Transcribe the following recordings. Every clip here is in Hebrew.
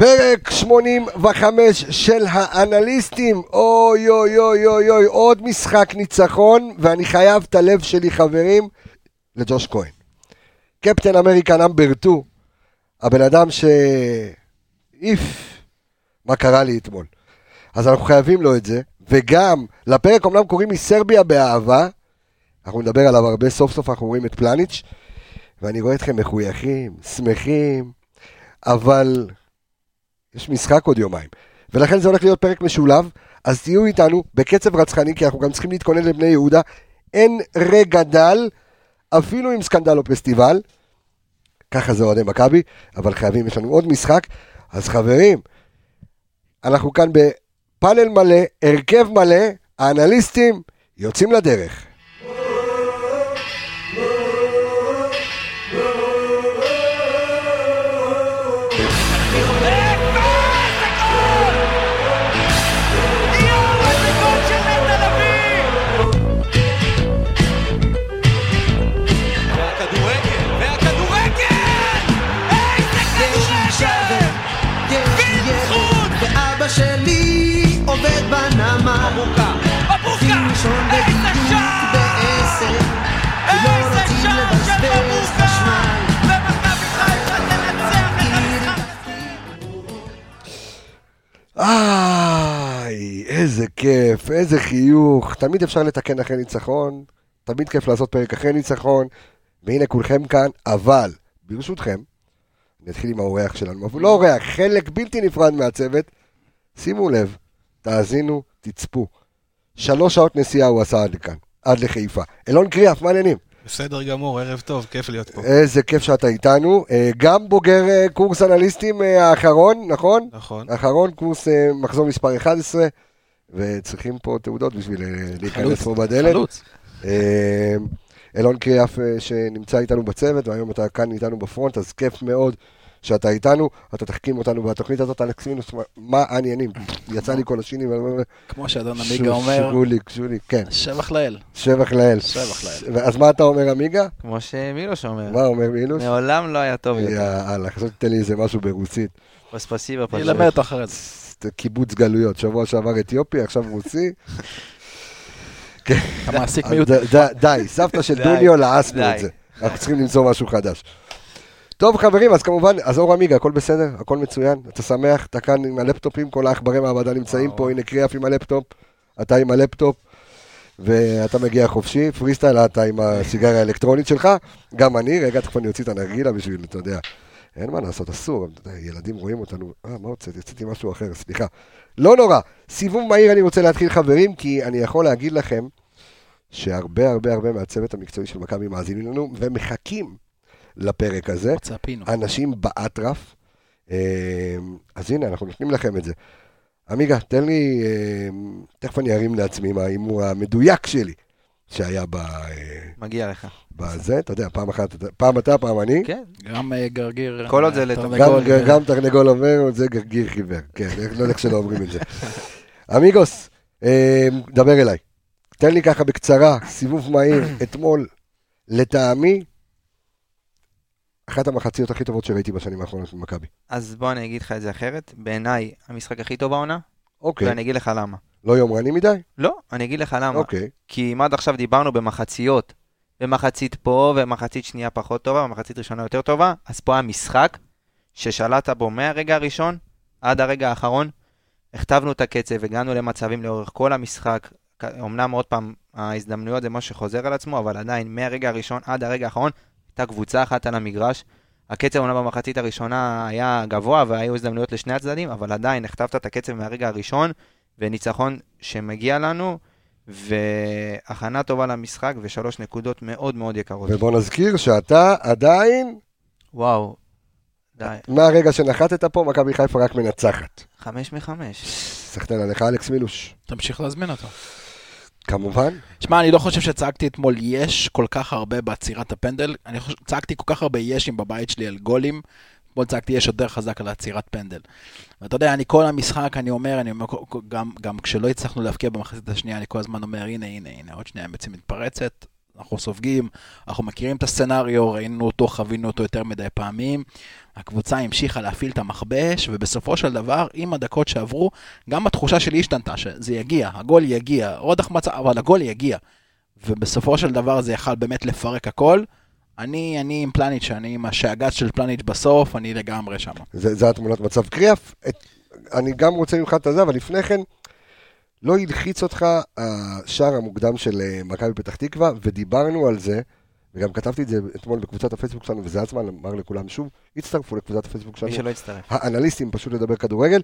פרק 85 של האנליסטים, אוי אוי אוי אוי אוי, עוד משחק ניצחון, ואני חייב את הלב שלי חברים לג'וש כהן. קפטן אמריקה נאמבר 2, הבן אדם שהעיף מה קרה לי אתמול. אז אנחנו חייבים לו את זה, וגם לפרק אמנם קוראים מסרביה באהבה, אנחנו נדבר עליו הרבה, סוף סוף אנחנו רואים את פלניץ', ואני רואה אתכם מחויכים, שמחים, אבל יש משחק עוד יומיים. ולכן זה הולך להיות פרק משולב, אז תהיו איתנו בקצב רצחני, כי אנחנו גם צריכים להתכונן לבני יהודה. אין רגע דל, אפילו עם סקנדל או פסטיבל. ככה זה אוהדי מכבי, אבל חייבים, יש לנו עוד משחק. אז חברים, אנחנו כאן בפאנל מלא, הרכב מלא, האנליסטים יוצאים לדרך. איי, איזה כיף, איזה חיוך. תמיד אפשר לתקן אחרי ניצחון, תמיד כיף לעשות פרק אחרי ניצחון, והנה כולכם כאן, אבל, ברשותכם, נתחיל עם האורח שלנו, אבל לא אורח, חלק בלתי נפרד מהצוות. שימו לב, תאזינו, תצפו. שלוש שעות נסיעה הוא עשה עד לכאן, עד לחיפה. אלון קריאף, מה העניינים? בסדר גמור, ערב טוב, כיף להיות פה. איזה כיף שאתה איתנו. אה, גם בוגר אה, קורס אנליסטים אה, האחרון, נכון? נכון. האחרון, קורס מחזור מספר 11, וצריכים פה תעודות בשביל להיכנס פה בדלת. חלוץ. אלון קריאף שנמצא איתנו בצוות, והיום אתה כאן איתנו בפרונט, אז כיף מאוד שאתה איתנו. אתה תחכים אותנו בתוכנית הזאת, אלכס מינוס, מה- העניינים? יצא לי כל השינים, ואני אומר, כמו שאדון עמיגה אומר, שוליק, שוליק, כן, שבח לאל. שבח לאל. שבח לאל. אז מה אתה אומר, עמיגה? כמו שמילוש אומר, מה אומר מינוס? מעולם לא היה טוב יותר. יאללה, חשבתי שתיתן לי איזה משהו ברוסית. спасибо אני פשוט. אלמד אותו אחרי זה. קיבוץ גלויות, שבוע שעבר אתיופי, עכשיו רוסי. כן, אתה מעסיק אז מיעוט. ד- ד- די, סבתא של דוניו, לעסנו. את זה. אנחנו צריכים למצוא משהו חדש. טוב חברים, אז כמובן, אז אור עמיגה, הכל בסדר? הכל מצוין? אתה שמח? אתה כאן עם הלפטופים, כל העכברי מעבדה נמצאים פה, הנה קריאף עם הלפטופ, אתה עם הלפטופ, ואתה מגיע חופשי, פרי סטייל, אתה עם הסיגריה האלקטרונית שלך, גם אני, רגע, תכף אני אוציא את הנרגילה בשביל, אתה יודע, אין מה לעשות, אסור, ילדים רואים אותנו, אה, מה הוצאתי? הוצאתי משהו אחר, סליחה. לא נורא, סיבוב מהיר אני רוצה להתחיל חברים, כי אני יכול להגיד לכם שהרבה הרבה הרבה מהצוות המקצועי של מכבי מאזינים לנו ומחכים לפרק הזה. צפינו. אנשים באטרף. אה, אז הנה, אנחנו נותנים לכם את זה. עמיגה, תן לי, אה, תכף אני ארים לעצמי עם ההימור המדויק שלי, שהיה ב- אה, מגיע לך. בזה, אתה יודע, פעם אחת, פעם אתה, פעם אני. כן, גם גרגיר. כל עוד זה אה, לטוב. תרנגול, גם, תרנגול עובר, זה גרגיר חיוור. כן, לא יודע איך שלא אומרים את זה. אמיגוס, אה, דבר אליי. תן לי ככה בקצרה, סיבוב מהיר, אתמול, לטעמי, אחת המחציות הכי טובות שראיתי בשנים האחרונות במכבי. אז בוא אני אגיד לך את זה אחרת. בעיניי, המשחק הכי טוב בעונה, אוקיי, ואני אגיד לך למה. לא יומרני מדי? לא, אני אגיד לך למה. אוקיי. כי אם עד עכשיו דיברנו במחציות, במחצית פה ומחצית שנייה פחות טובה, ומחצית ראשונה יותר טובה, אז פה היה משחק ששלטת בו מהרגע הראשון עד הרגע האחרון. הכתבנו את הקצב, הגענו למצבים לאורך כל המשחק. אמנם עוד פעם, ההזדמנויות זה משהו שחוזר על עצמו, אבל עדיין מהרגע הראשון עד הרגע האחרון הייתה קבוצה אחת על המגרש. הקצב אומנם במחצית הראשונה היה גבוה והיו הזדמנויות לשני הצדדים, אבל עדיין הכתבת את הקצב מהרגע הראשון, וניצחון שמגיע לנו, והכנה טובה למשחק, ושלוש נקודות מאוד מאוד יקרות. ובוא נזכיר שאתה עדיין, וואו, די, מהרגע שנחתת פה, מכבי חיפה רק מנצחת. חמש מחמש. סחטיין עליך אלכס מילוש. תמשיך להזמין אותו. כמובן. שמע, אני לא חושב שצעקתי אתמול יש כל כך הרבה בעצירת הפנדל. אני חושב, צעקתי כל כך הרבה ישים בבית שלי על גולים. אתמול צעקתי יש יותר חזק על עצירת פנדל. ואתה יודע, אני כל המשחק, אני אומר, אני אומר, גם, גם כשלא הצלחנו להבקיע במחצית השנייה, אני כל הזמן אומר, הנה, הנה, הנה, עוד שנייה הם יוצאים מתפרצת. אנחנו סופגים, אנחנו מכירים את הסצנריו, ראינו אותו, חווינו אותו יותר מדי פעמים. הקבוצה המשיכה להפעיל את המכבש, ובסופו של דבר, עם הדקות שעברו, גם התחושה שלי השתנתה, שזה יגיע, הגול יגיע, עוד החמצה, אבל הגול יגיע. ובסופו של דבר זה יכל באמת לפרק הכל. אני, אני עם פלניץ', אני עם השאגת של פלניץ' בסוף, אני לגמרי שם. זה, זה התמונת מצב. קריאף, את, אני גם רוצה ממך את הזה, אבל לפני כן, לא הלחיץ אותך השער המוקדם של אה, מכבי פתח תקווה, ודיברנו על זה, וגם כתבתי את זה אתמול בקבוצת הפייסבוק שלנו, וזה הזמן לומר לכולם שוב, הצטרפו לקבוצת הפייסבוק שלנו. מי שלא יצטרף. האנליסטים פשוט לדבר כדורגל.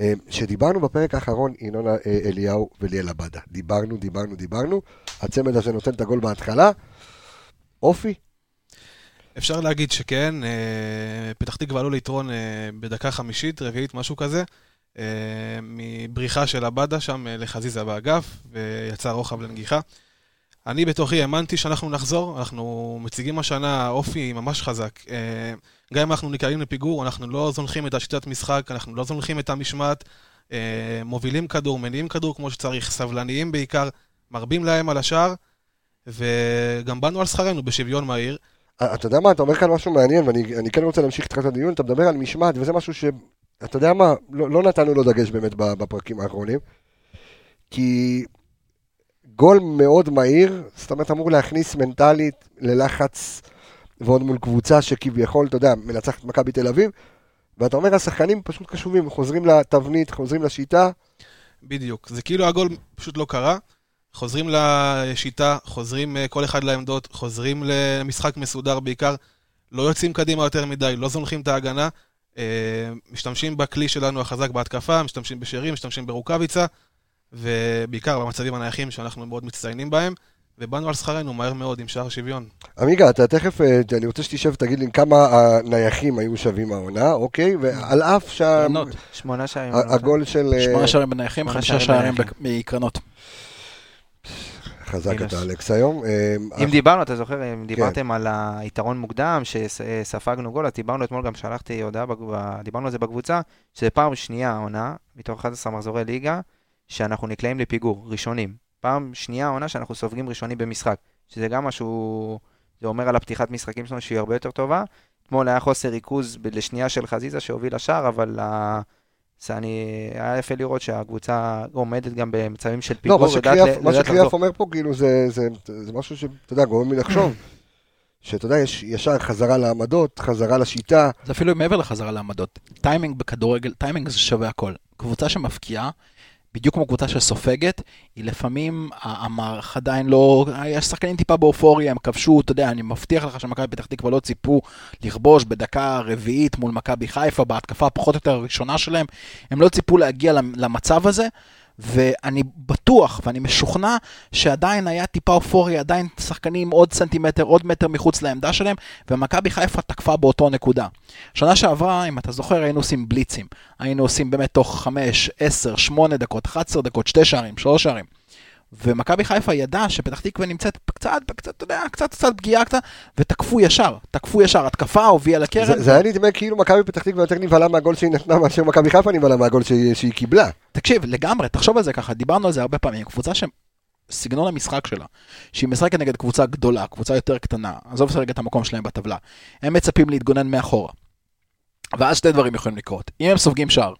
אה, שדיברנו בפרק האחרון, ינון אה, אליהו וליאל עבדה. דיברנו, דיברנו, דיברנו. הצמד הזה נותן את הגול בהתחלה. אופי, אפשר להגיד שכן, פתח תקווה עלו ליתרון בדקה חמישית, רביעית, משהו כזה, מבריחה של עבדה שם אה, לחזיזה באגף, ויצא רוחב לנגיחה. אני בתוכי האמנתי שאנחנו נחזור, אנחנו מציגים השנה אופי ממש חזק. אה, גם אם אנחנו נקראים לפיגור, אנחנו לא זונחים את השיטת משחק, אנחנו לא זונחים את המשמעת, אה, מובילים כדור, מניעים כדור כמו שצריך, סבלניים בעיקר, מרבים להם על השער, וגם באנו על שכרנו בשוויון מהיר. אה, אתה יודע מה, אתה אומר כאן משהו מעניין, ואני אני כן רוצה להמשיך איתך את הדיון, אתה מדבר על משמעת, וזה משהו ש... אתה יודע מה, לא, לא נתנו לו דגש באמת בפרקים האחרונים, כי גול מאוד מהיר, זאת אומרת, אמור להכניס מנטלית ללחץ, ועוד מול קבוצה שכביכול, אתה יודע, מנצחת את מכבי תל אביב, ואתה אומר, השחקנים פשוט קשובים, חוזרים לתבנית, חוזרים לשיטה, בדיוק. זה כאילו הגול פשוט לא קרה. חוזרים לשיטה, חוזרים אה, כל אחד לעמדות, חוזרים למשחק מסודר בעיקר. לא יוצאים קדימה יותר מדי, לא זונחים את ההגנה. אה, משתמשים בכלי שלנו החזק בהתקפה, משתמשים בשרי, משתמשים ברוקאביצה, ובעיקר במצבים הנייחים שאנחנו מאוד מצטיינים בהם. ובאנו על שכרנו מהר מאוד עם שער שוויון. עמיגה, אתה תכף, אה, אני רוצה שתשב ותגיד לי כמה הנייחים היו שווים העונה, אוקיי? ועל אף קרנות. שמונה שערים. שהגול של... אה, שמונה שערים בנייחים, חמישה שערים מקרנות. חזק. אתה אלכס היום. אה, אם דיברנו, אתה זוכר, אם דיברתם על היתרון מוקדם, שספגנו גול, אז דיברנו אתמול, גם שלחתי הודעה, דיברנו על זה בקבוצה, שזה פעם שנייה העונה, מתוך 11 מחזורי ליגה, שאנחנו נקלעים לפיגור, ראשונים. פעם שנייה העונה שאנחנו סופגים ראשונים במשחק, שזה גם משהו, זה אומר על הפתיחת משחקים שלנו שהיא הרבה יותר טובה. אתמול היה חוסר ריכוז לשנייה של חזיזה שהוביל לשער, אבל ה- זה אני, היה יפה לראות שהקבוצה עומדת גם במצבים של לא, פיגור, מה יודעת שקריאף- ל- מה שקריאף. אומר פה, כאילו, זה- זה זה משהו שאתה יודע, גורם לי לחשוב. שאתה יודע, יש ישר חזרה לעמדות, חזרה לשיטה. זה אפילו מעבר לחזרה לעמדות. טיימינג בכדורגל, טיימינג זה שווה הכל. קבוצה שמבקיעה, בדיוק כמו קבוצה שסופגת, היא לפעמים, המערך עדיין לא, יש שחקנים טיפה באופוריה, הם כבשו, אתה יודע, אני מבטיח לך שמכבי פתח תקווה לא ציפו לכבוש בדקה רביעית מול מכבי חיפה, בהתקפה הפחות או יותר הראשונה שלהם, הם לא ציפו להגיע למ- למצב הזה. ואני בטוח ואני משוכנע שעדיין היה טיפה אופוריה, עדיין שחקנים עוד סנטימטר, עוד מטר מחוץ לעמדה שלהם, ומכבי חיפה תקפה באותו נקודה. שנה שעברה, אם אתה זוכר, היינו עושים בליצים. היינו עושים באמת תוך 5, 10, 8 דקות, 11 דקות, 2 שערים, 3 שערים. ומכבי חיפה ידעה שפתח תקווה נמצאת קצת, קצת, אתה יודע, קצת, קצת פגיעה קצת, ותקפו ישר, תקפו ישר, התקפה הובילה לקרן. זה, זה היה נדמה כאילו מכבי פתח תקווה יותר נבהלה מהגול שהיא נתנה מאשר מכבי חיפה נבהלה מהגול שהיא, שהיא קיבלה. תקשיב, לגמרי, תחשוב על זה ככה, דיברנו על זה הרבה פעמים, קבוצה שסגנון המשחק שלה, שהיא משחקת נגד קבוצה גדולה, קבוצה יותר קטנה, עזוב רגע את המקום שלהם בטבלה, הם מצפים להתגונן מאחורה. ואז שתי דברים יכולים לקרות, אם הם סופגים שער,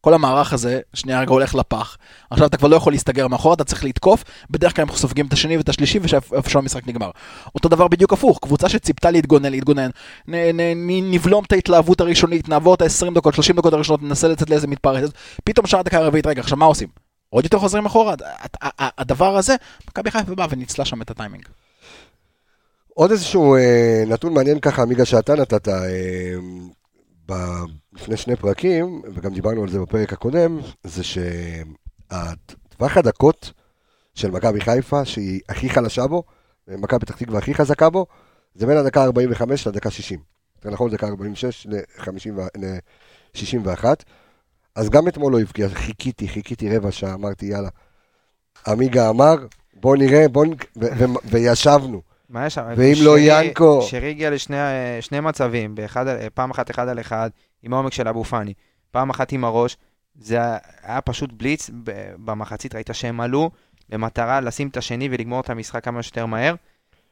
כל המערך הזה, שנייה רגע הולך לפח, עכשיו אתה כבר לא יכול להסתגר מאחורה, אתה צריך לתקוף, בדרך כלל הם סופגים את השני ואת השלישי ואיפה שהמשחק נגמר. אותו דבר בדיוק הפוך, קבוצה שציפתה להתגונן, להתגונן, נ, נ, נ, נבלום את ההתלהבות הראשונית, נעבור את ה-20 דקות, 30 דקות הראשונות, ננסה לצאת לאיזה מתפרצת, פתאום שער דקה רביעית, רגע, עכשיו מה עושים? עוד יותר חוזרים אחורה? הדבר הזה, מכבי חיפה באה וניצלה שם את הטיימינג. עוד איזשהו אה, נתון מעניין ככה, עמיגה, שאתה נתת אה, לפני שני פרקים, וגם דיברנו על זה בפרק הקודם, זה שהטווח הדקות של מכבי חיפה, שהיא הכי חלשה בו, ומכבי פתח תקווה הכי חזקה בו, זה בין הדקה 45 לדקה 60. יותר נכון, דקה 46 ל-61. אז גם אתמול לא הבקיע, חיכיתי, חיכיתי רבע שעה, אמרתי, יאללה. עמיגה אמר, בוא נראה, בוא נ... וישבנו. מה יש שם? ואם לא ינקו- שרי הגיע לשני שני מצבים, באחד, פעם אחת אחד על אחד, עם העומק של אבו פאני, פעם אחת עם הראש, זה היה- פשוט בליץ, במחצית ראית שהם עלו במטרה לשים את השני ולגמור את המשחק כמה שיותר מהר,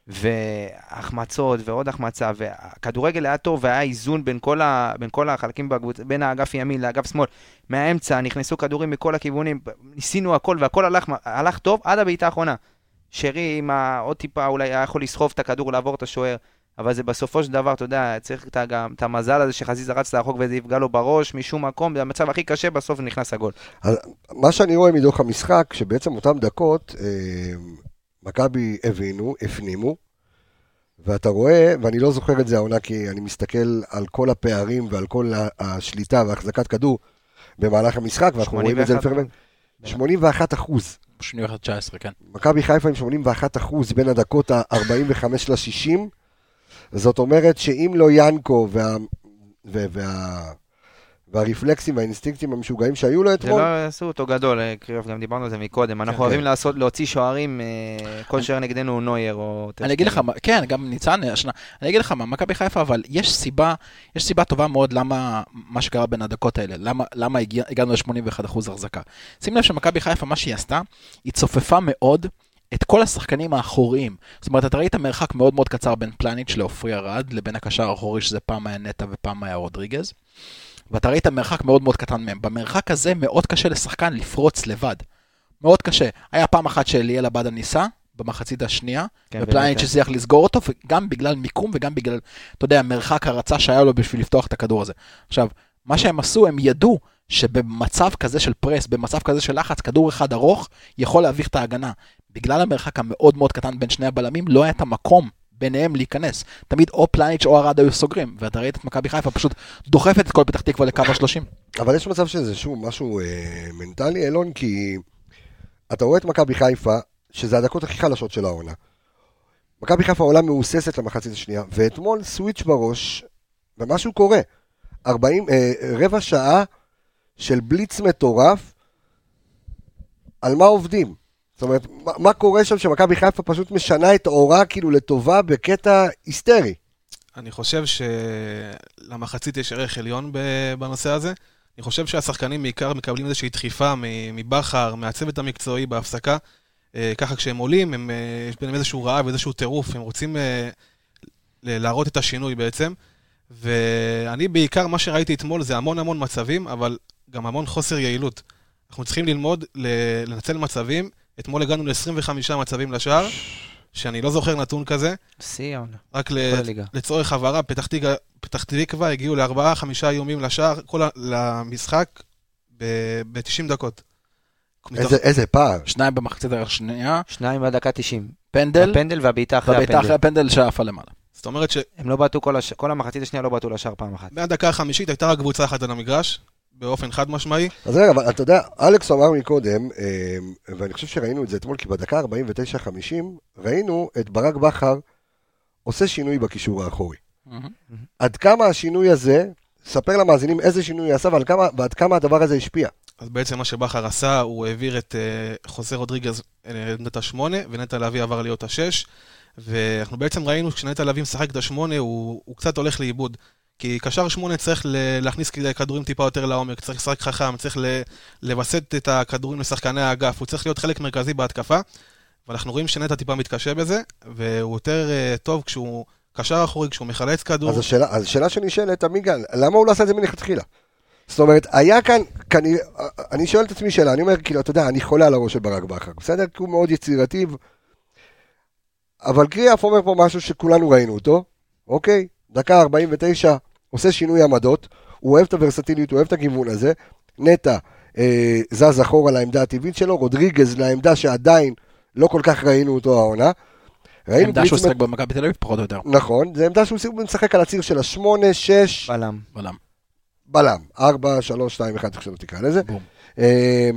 והחמצות ועוד החמצה, והכדורגל היה טוב והיה איזון בין כל, ה, בין כל החלקים בקבוצה, בין האגף ימין לאגף שמאל. מהאמצע נכנסו כדורים מכל הכיוונים, ניסינו הכל והכל הלך, הלך טוב עד הבעיטה האחרונה. שרי עם עוד טיפה אולי היה יכול לסחוב את הכדור, לעבור את השוער, אבל זה בסופו של דבר, אתה יודע, צריך את, גם את המזל הזה שחזיזה רץ לרחוק וזה יפגע לו בראש משום מקום, זה המצב הכי קשה, בסוף נכנס הגול. אז מה שאני רואה מדוח המשחק, שבעצם אותן דקות, אה, מכבי הבינו, הפנימו, ואתה רואה, ואני לא זוכר את זה העונה, כי אני מסתכל על כל הפערים ועל כל השליטה והחזקת כדור במהלך המשחק, ואנחנו רואים את זה 81 לפעמים. 81 אחוז. 81-19, כן. מכבי חיפה עם 81 אחוז בין הדקות ה-45 ל-60. זאת אומרת שאם לא ינקו וה... וה... וה... והרפלקסים והאינסטינקטים המשוגעים שהיו לו זה אתמול, לא עשו אותו גדול, אה, קריאוף, גם דיברנו על זה מקודם. אנחנו כן. אוהבים לעשות, להוציא שוערים, אה, כל שוער נגדנו הוא נוייר או... אני אגיד לך, מה- כן, גם ניצן השנה, אני אגיד לך מה, מכבי חיפה, אבל יש סיבה, יש סיבה טובה מאוד למה, מה שקרה בין הדקות האלה, למה, הגענו ל-81% החזקה. שים לב שמכבי חיפה, מה שהיא עשתה, היא צופפה מאוד את כל השחקנים האחוריים. זאת אומרת, אתה ראית מרחק מאוד מאוד קצר בין פלניץ' לעופרי ארד, לבין הקשר האחורי, שזה פעם היה נטע ופעם היה רודריגז. ואתה ראית מרחק מאוד מאוד קטן מהם. במרחק הזה מאוד קשה לשחקן לפרוץ לבד. מאוד קשה. היה פעם אחת שאליאל עבדה ניסה, במחצית השנייה, כן, ופלניץ' באמת. הצליח לסגור אותו, וגם בגלל מיקום וגם בגלל, אתה יודע, מרחק הרצה שהיה לו בשביל לפתוח את הכדור הזה. עכשיו, מה שהם עשו, הם ידעו שבמצב כזה של פרס, במצב כזה של לחץ, כדור אחד ארוך יכול להביך את ההגנה. בגלל המרחק המאוד מאוד קטן בין שני הבלמים, לא היה את המקום ביניהם להיכנס. תמיד או פלניץ' או ארד היו סוגרים, ואתה ראית את מכבי חיפה פשוט דוחפת את כל פתח תקווה לקו ה-30. אבל יש מצב שזה שוב משהו אה, מנטלי, אלון, כי אתה רואה את מכבי חיפה, שזה הדקות הכי חלשות של העונה. מכבי חיפה עולה מהוססת למחצית השנייה, ואתמול סוויץ' בראש, ומשהו קורה. 40, אה, רבע שעה של בליץ מטורף, על מה עובדים? זאת אומרת, מה, מה קורה שם שמכבי חיפה פשוט משנה את אורה כאילו לטובה בקטע היסטרי? אני חושב שלמחצית יש ערך עליון בנושא הזה. אני חושב שהשחקנים בעיקר מקבלים איזושהי דחיפה מבכר, מהצוות המקצועי בהפסקה. אה, ככה כשהם עולים, הם, אה, יש ביניהם איזשהו רעב, איזשהו טירוף, הם רוצים אה, להראות את השינוי בעצם. ואני בעיקר, מה שראיתי אתמול זה המון המון מצבים, אבל גם המון חוסר יעילות. אנחנו צריכים ללמוד לנצל מצבים. אתמול הגענו ל-25 מצבים לשער, שאני לא זוכר נתון כזה. שיא העונה. רק. לצורך הבהרה, פתח תקווה- פתח תקווה הגיעו לארבעה, חמישה איומים לשער, כל ה- למשחק ב-90 דקות. איזה, איזה פער. שניים במחצית השנייה, שניים בדקה 90. פנדל, הפנדל והבעיטה אחרי והבעיטה אחרי הפנדל. הפנדל שעפה למעלה. זאת אומרת הם לא בעטו כל הש... כל המחצית השנייה לא בעטו לשער פעם אחת. שמהדקה החמישית הייתה רק קבוצה אחת על המגרש, באופן חד משמעי. אז רגע, אבל אתה יודע, אלכס אמר מקודם, אה, ואני חושב שראינו את זה אתמול, כי בדקה 49-50, ראינו את ברק בכר עושה שינוי בקישור האחורי. עד כמה השינוי הזה, ספר למאזינים איזה שינוי עשה ועד כמה, ועד כמה הדבר הזה השפיע. אז בעצם מה שבכר עשה, הוא העביר את אה, חוסה רודריגז אה, לעמדת השמונה, ונטע לביא עבר להיות השש. ואנחנו בעצם ראינו כשנטע לביא משחק את השמונה, הוא, הוא קצת הולך לאיבוד. כי קשר שמונה צריך להכניס כדורים טיפה יותר לעומק, צריך לשחק חכם, צריך לווסת את הכדורים לשחקני האגף, הוא צריך להיות חלק מרכזי בהתקפה. ואנחנו רואים שנטע טיפה מתקשה בזה, והוא יותר אה, טוב כשהוא קשר אחורי, כשהוא מחלץ כדור. אז השאלה, אז השאלה שנשאלת, עמיגה, למה הוא לא עשה את זה מלכתחילה? זאת אומרת, היה כאן, כנראה, אני שואל את עצמי שאלה, אני אומר, כאילו, אתה יודע, אני חולה על הראש של ברק בכר, בסדר? כי הוא מאוד יצירתי, אבל קריאף אומר פה משהו שכולנו ראינו אותו, אוקיי? דקה 49, עושה שינוי עמדות, הוא אוהב את הוורסטיליות, הוא אוהב את הגיוון הזה, נטע אה, זז אחורה לעמדה הטבעית שלו, רודריגז לעמדה שעדיין לא כל כך ראינו אותו העונה. ראינו עמדה שהוא שיחק במכבי תל אביב פחות או יותר. נכון, זה עמדה שהוא משחק על הציר של השמונה, שש, בלם. בלם. בלם. ארבע, שלוש, שתיים, אחד, איך שלא תקרא לזה. בום. אה,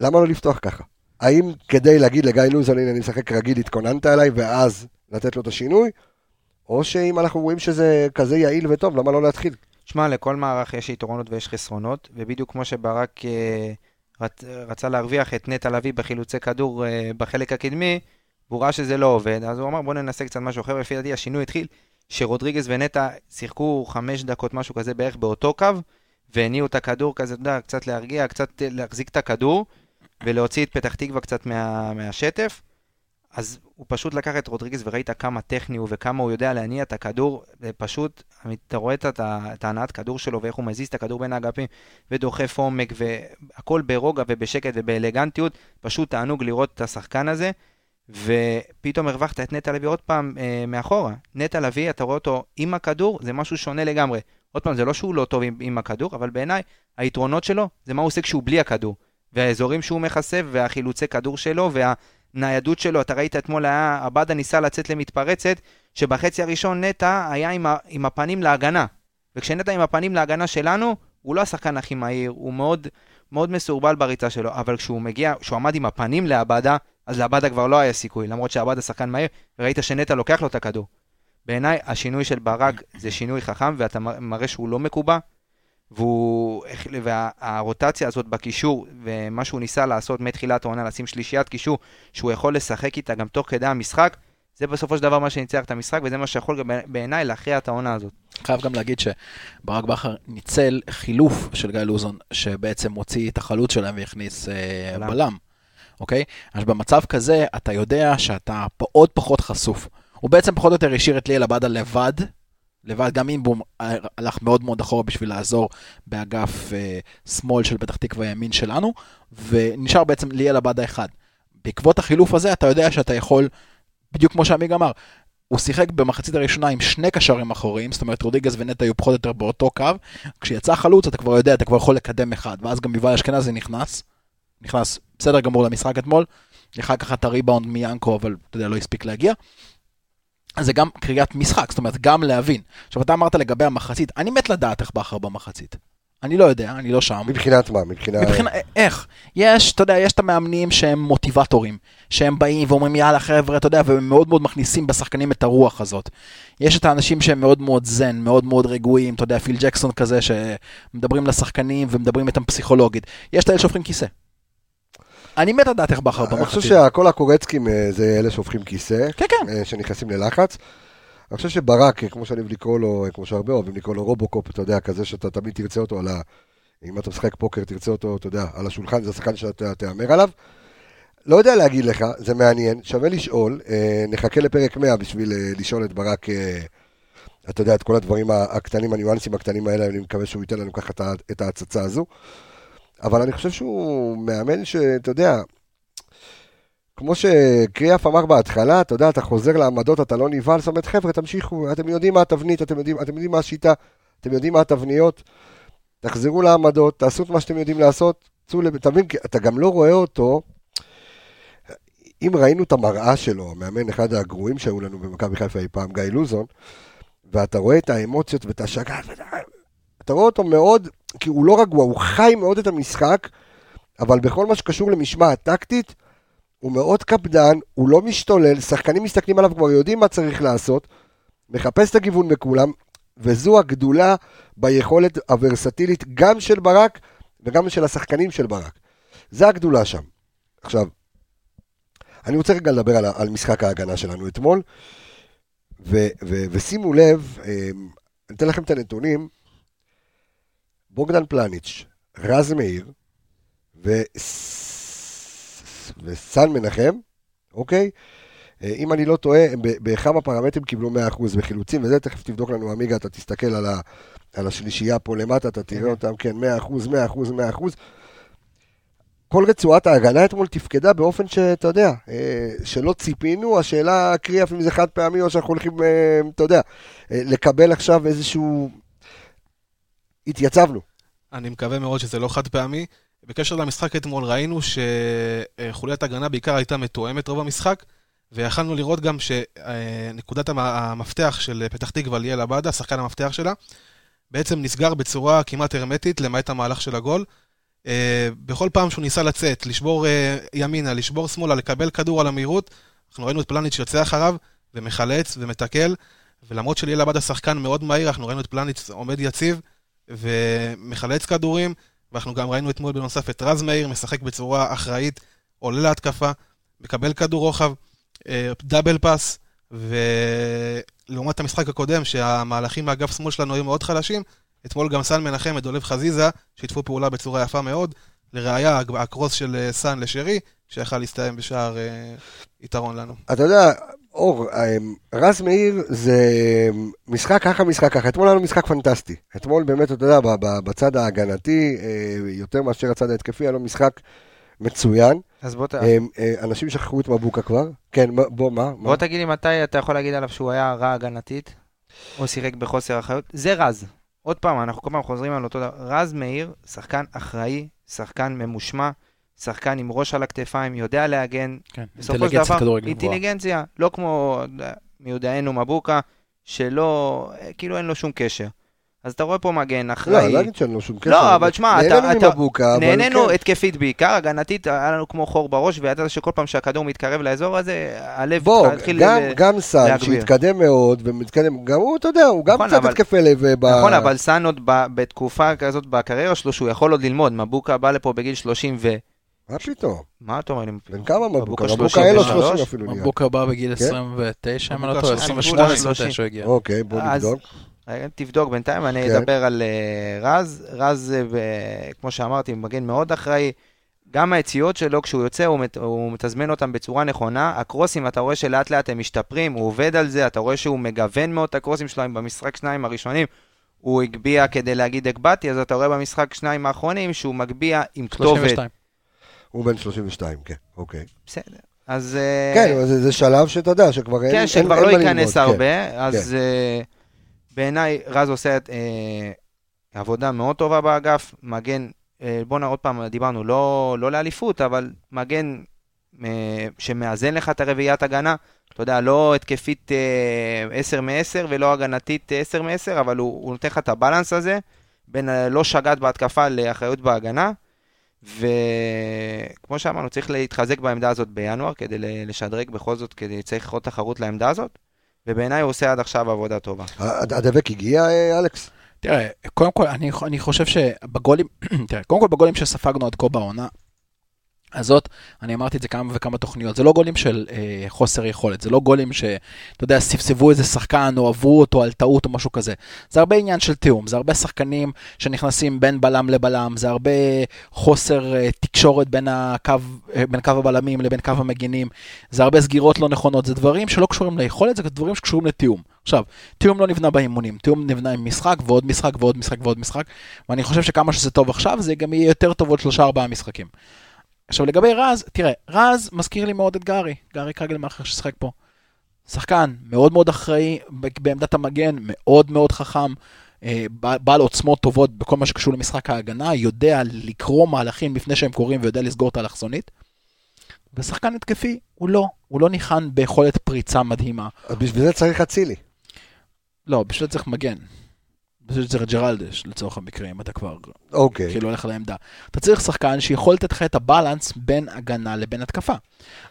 למה לא לפתוח ככה? האם כדי להגיד לגיא לוזון, הנה אני משחק רגיל, התכוננת אליי, ואז לתת לו את השינוי? או שאם אנחנו רואים שזה כזה יעיל וטוב, למה לא להתחיל? שמע, לכל מערך יש יתרונות ויש חסרונות, ובדיוק כמו שברק אה, רצ, רצה להרוויח את נטע לביא בחילוצי כדור אה, בחלק הקדמי, והוא ראה שזה לא עובד, אז הוא אמר בוא ננסה קצת משהו אחר, לפי דעתי השינוי התחיל שרודריגז ונטע שיחקו חמש דקות, משהו כזה בערך באותו קו, והניעו את הכדור כזה, אתה יודע, קצת להרגיע, קצת להחזיק את הכדור, ולהוציא את פתח תקווה קצת מה, מהשטף. אז הוא פשוט לקח את רודריגז וראית כמה טכני הוא וכמה הוא יודע להניע את הכדור, פשוט, אתה רואה את, ההנעת כדור שלו ואיך הוא מזיז את הכדור בין האגפים ודוחף עומק והכל ברוגע ובשקט ובאלגנטיות, פשוט תענוג לראות את השחקן הזה. ופתאום הרווחת את נטע לביא עוד פעם אה, מאחורה. נטע לביא, אתה רואה אותו עם הכדור, זה משהו שונה לגמרי. עוד פעם, זה לא שהוא לא טוב עם, עם הכדור, אבל בעיניי, היתרונות שלו, זה מה הוא עושה כשהוא בלי הכדור. והאזורים שהוא מכסה, והחילוצי כדור שלו, והניידות שלו, אתה ראית אתמול, היה, עבדה ניסה לצאת למתפרצת, שבחצי הראשון נטע היה עם, ה, עם הפנים להגנה. וכשנטע עם הפנים להגנה שלנו, הוא לא השחקן הכי מהיר, הוא מאוד, מאוד מסורבל בריצה שלו, אבל כשהוא מגיע, כשהוא עמד עם הפנים לעבדה, אז לעבדה כבר לא היה סיכוי, למרות שעבדה שחקן מהיר, וראית שנטע לוקח לו את הכדור. בעיניי, השינוי של ברק זה שינוי חכם, ואתה מראה שהוא לא מקובע, והוא, והרוטציה הזאת בקישור, ומה שהוא ניסה לעשות מתחילת העונה, לשים שלישיית קישור, שהוא יכול לשחק איתה גם תוך כדי המשחק, זה בסופו של דבר מה שניצח את המשחק, וזה מה שיכול גם בעיניי להכריע את העונה הזאת. חייב גם להגיד שברק בכר ניצל חילוף של גיא לוזון, שבעצם הוציא את החלוץ שלהם והכניס אה, בלם. בלם, אוקיי? אז במצב כזה, אתה יודע שאתה עוד פחות חשוף. הוא בעצם פחות או יותר השאיר את ליאל עבדה לבד, לבד, גם אם הוא הלך מאוד מאוד אחורה בשביל לעזור באגף אה, שמאל של פתח תקווה ימין שלנו, ונשאר בעצם ליאל עבדה אחד. בעקבות החילוף הזה, אתה יודע שאתה יכול, בדיוק כמו שעמיג אמר, הוא שיחק במחצית הראשונה עם שני קשרים אחוריים, זאת אומרת רודיגז ונטע היו פחות או יותר באותו קו, כשיצא חלוץ אתה כבר יודע, אתה כבר יכול לקדם אחד, ואז גם יובל אשכנזי נכנס, נכנס בסדר גמור למשחק אתמול, יכל לקחת את הריבאונד מיאנקו, אבל אתה יודע, לא הספיק להגיע. זה גם קריאת משחק, זאת אומרת, גם להבין. עכשיו, אתה אמרת לגבי המחצית, אני מת לדעת איך בכר במחצית. אני לא יודע, אני לא שם. מבחינת מה? מבחינת... מבחינת, איך? יש, אתה יודע, יש את המאמנים שהם מוטיבטורים, שהם באים ואומרים יאללה חבר'ה, אתה יודע, והם מאוד מאוד מכניסים בשחקנים את הרוח הזאת. יש את האנשים שהם מאוד מאוד זן, מאוד מאוד רגועים, אתה יודע, פיל ג'קסון כזה, שמדברים לשחקנים ומדברים איתם פסיכולוגית. יש את האלה שהופכים כיסא. אני מת לדעת איך בכר אני חושב במחצית. שהכל הקורצקים אה, זה אלה שהופכים כיסא, כן, כן. אה, שנכנסים ללחץ. אני חושב שברק, אה, כמו שאני אוהב לקרוא לו, כמו שהרבה אוהבים לקרוא לו רובוקופ, אתה יודע, כזה שאתה תמיד תרצה אותו על ה... אם אתה משחק פוקר, תרצה אותו, אתה יודע, על השולחן, זה השחקן שאתה תהמר עליו. לא יודע להגיד לך, זה מעניין, שווה לשאול, נחכה לפרק 100 בשביל לשאול את ברק, אתה יודע, את כל הדברים הקטנים, הניואנסים הקטנים האלה, אני מקווה שהוא ייתן לנו ככה את ההצצה הזו. אבל אני חושב שהוא מאמן שאתה יודע, כמו שקריאף אמר בהתחלה, אתה יודע, אתה חוזר לעמדות, אתה לא נבהל, זאת אומרת, חבר'ה, תמשיכו, אתם יודעים מה התבנית, אתם יודעים, אתם יודעים מה השיטה, אתם יודעים מה התבניות, תחזרו לעמדות, תעשו את מה שאתם יודעים לעשות, צאו לב... אתה מבין, אתה גם לא רואה אותו, אם ראינו את המראה שלו, המאמן אחד הגרועים שהיו לנו במכבי חיפה אי פעם, גיא לוזון, ואתה רואה את האמוציות ואת ואתה- אתה רואה אותו מאוד, כי הוא לא רגוע, הוא חי מאוד את המשחק, אבל בכל מה שקשור למשמעת טקטית, הוא מאוד קפדן, הוא לא משתולל, שחקנים מסתכלים עליו, כבר יודעים מה צריך לעשות, מחפש את הגיוון בכולם, וזו הגדולה ביכולת הוורסטילית גם של ברק וגם של השחקנים של ברק. זה הגדולה שם. עכשיו, אני רוצה רגע לדבר על, על משחק ההגנה שלנו אתמול, ו, ו, ושימו לב, אה, אני אתן לכם את הנתונים, בוגדן פלניץ', רז מאיר וס- וסן מנחם, אוקיי? אה, אם אני לא טועה, הם בכמה פרמטרים קיבלו 100% בחילוצים, וזה תכף תבדוק לנו, עמיגה, אתה תסתכל על, ה, על השלישייה פה למטה, אתה תראה אותם, כן, 100%, 100%, 100%. כל רצועת ההגנה אתמול תפקדה באופן שאתה יודע, אה, שלא ציפינו, השאלה קריאף אם זה חד פעמי או שאנחנו הולכים, אה, אתה יודע, לקבל עכשיו איזשהו... התייצבנו. אני מקווה מאוד שזה לא חד פעמי. בקשר למשחק אתמול ראינו שחוליית הגנה בעיקר הייתה מתואמת רוב המשחק, ויכלנו לראות גם שנקודת המ- המפתח של פתח תקווה, ליאל עבדה, שחקן המפתח שלה, בעצם נסגר בצורה כמעט הרמטית, למעט המהלך של הגול. אה, בכל פעם שהוא ניסה לצאת, לשבור אה, ימינה, לשבור שמאלה, לקבל כדור על המהירות, אנחנו ראינו את פלניץ' יוצא אחריו, ומחלץ ומתקל, ולמרות שליאל עבדה שחקן מאוד מהיר, אנחנו ראינו את פלניץ' עומד יציב, ומחלץ כדורים, ואנחנו גם ראינו אתמול בנוסף את רז מאיר משחק בצורה אחראית, עולה להתקפה, מקבל כדור רוחב, אה, דאבל פאס, ולעומת המשחק הקודם, שהמהלכים מאגף שמאל שלנו היו מאוד חלשים, אתמול גם סן מנחם ודולב חזיזה שיתפו פעולה בצורה יפה מאוד. לראיה, הקרוס של אה, סן לשרי, שיכל להסתיים בשער אה, יתרון לנו. אתה יודע, אור, אמ, רז מאיר זה משחק ככה, משחק ככה. אתמול היה לו משחק פנטסטי. אתמול באמת, אתה יודע, בצד ההגנתי, אה, יותר מאשר הצד ההתקפי, היה לו משחק מצוין. אז בוא, ת... אמ, אה, אנשים שכחו את מבוקה כבר. כן, בוא, מה? בוא מה? תגיד לי מתי אתה יכול להגיד עליו שהוא היה רע הגנתית, או שיחק בחוסר אחריות. זה רז. עוד פעם, אנחנו כל פעם חוזרים על אותו דבר. רז מאיר, שחקן אחראי, שחקן ממושמע, שחקן עם ראש על הכתפיים, יודע להגן. כן, בסופו של אינטליגנציית דבר, כדורגל גבוהה. אינטליגנציה, לא כמו אה, מיודענו מבוקה, שלא, אה, כאילו אין לו שום קשר. אז אתה רואה פה מגן לא, אחראי. אני לא אגיד שאין לו שום קשר. לא, אבל תשמע, אתה- נהנינו אתה- ממבוקה, אבל נהנינו כן. התקפית בעיקר, הגנתית היה לנו כמו חור בראש, וידעת שכל פעם שהכדור מתקרב לאזור הזה, הלב בוא, התחיל... גם, ל- גם סאן, להגביר. שהתקדם מאוד, ומתקדם, גם הוא, אתה יודע, הוא גם נכון, קצת אבל- התקפי לב. אה, ב- נכון, אבל סאן עוד ב- בתקופה כזאת בקריירה שלו, שהוא יכול עוד ללמוד. מבוקה בא לפה בגיל 30 ו... מה פתאום? מה אתה אומר לי? בן כמה מבוקה? מבוקה אין לו 33? 30 אפילו נראה. מבוקה בא בגיל כן? 29, אם אני לא טועה, שם, 28, גבול 29 הוא הגיע. אוקיי, בוא נבדוק. תבדוק בינתיים, אני כן. אדבר על אה, רז. רז, אה, כמו שאמרתי, מגן מאוד אחראי. גם היציאות שלו, כשהוא יוצא, הוא, מת, הוא מתזמן אותם בצורה נכונה. הקרוסים, אתה רואה שלאט לאט הם משתפרים, הוא עובד על זה, אתה רואה שהוא מגוון מאוד את הקרוסים שלו, אם במשחק שניים הראשונים הוא הגביה כדי להגיד הגבהתי, אז אתה רואה במשחק שניים האחרונים שהוא מגביה עם כתובת. 32. הוא בן 32, כן, אוקיי. בסדר. אז... אה, כן, אבל זה זה שלב שאתה יודע, שכבר אין כן, שכבר לא ייכנס הרבה, כן. אז אה, בעיניי רז עושה אה, עבודה מאוד טובה באגף, מגן, בואנה עוד פעם, דיברנו, לא, לא לאליפות, אבל מגן שמאזן לך את הרביעיית הגנה, אתה יודע, לא התקפית אה, 10 מ-10 ולא הגנתית 10 מ-10, אבל הוא, הוא נותן לך את הבלנס הזה, בין לא שגת בהתקפה לאחריות בהגנה. וכמו שאמרנו, צריך להתחזק בעמדה הזאת בינואר כדי לשדרג בכל זאת, כדי צריך עוד תחרות לעמדה הזאת, ובעיניי הוא עושה עד עכשיו עבודה טובה. הד- הדבק הגיע, אה, אלכס? תראה, קודם כל, אני, אני חושב שבגולים, תראה, קודם כל בגולים שספגנו עד כה בעונה הזאת, אני אמרתי את זה כמה וכמה תוכניות, זה לא גולים של אה, חוסר יכולת, זה לא גולים שאתה יודע, ספסבו איזה שחקן או עברו אותו על טעות או משהו כזה. זה הרבה עניין של תיאום, זה הרבה שחקנים שנכנסים בין בלם לבלם, זה הרבה חוסר אה, תקשורת בין הקו, אה, בין קו הבלמים לבין קו המגינים, זה הרבה סגירות לא נכונות, זה דברים שלא קשורים ליכולת, זה דברים שקשורים לתיאום. עכשיו, תיאום לא נבנה באימונים, תיאום נבנה עם משחק ועוד משחק ועוד משחק ועוד משחק, ואני חושב שכמה שזה טוב עכשיו, זה גם יהיה יותר טוב עוד שלושה ארבעה משחקים. עכשיו לגבי רז, תראה, רז מזכיר לי מאוד את גארי, גארי קגלמאכר ששיחק פה. שחקן מאוד מאוד אחראי בעמדת המגן, מאוד מאוד חכם, אה, בע- בעל עוצמות טובות בכל מה שקשור למשחק ההגנה, יודע לקרוא מהלכים לפני שהם קורים ויודע לסגור את האלכסונית. ושחקן התקפי, הוא לא, הוא לא ניחן ביכולת פריצה מדהימה. בשביל זה צריך אצילי. לא, בשביל זה צריך מגן. זה ג'רלדש, לצורך המקרה, אם אתה כבר אוקיי. כאילו הולך לעמדה. אתה צריך שחקן שיכול לתת לך את הבלנס בין הגנה לבין התקפה.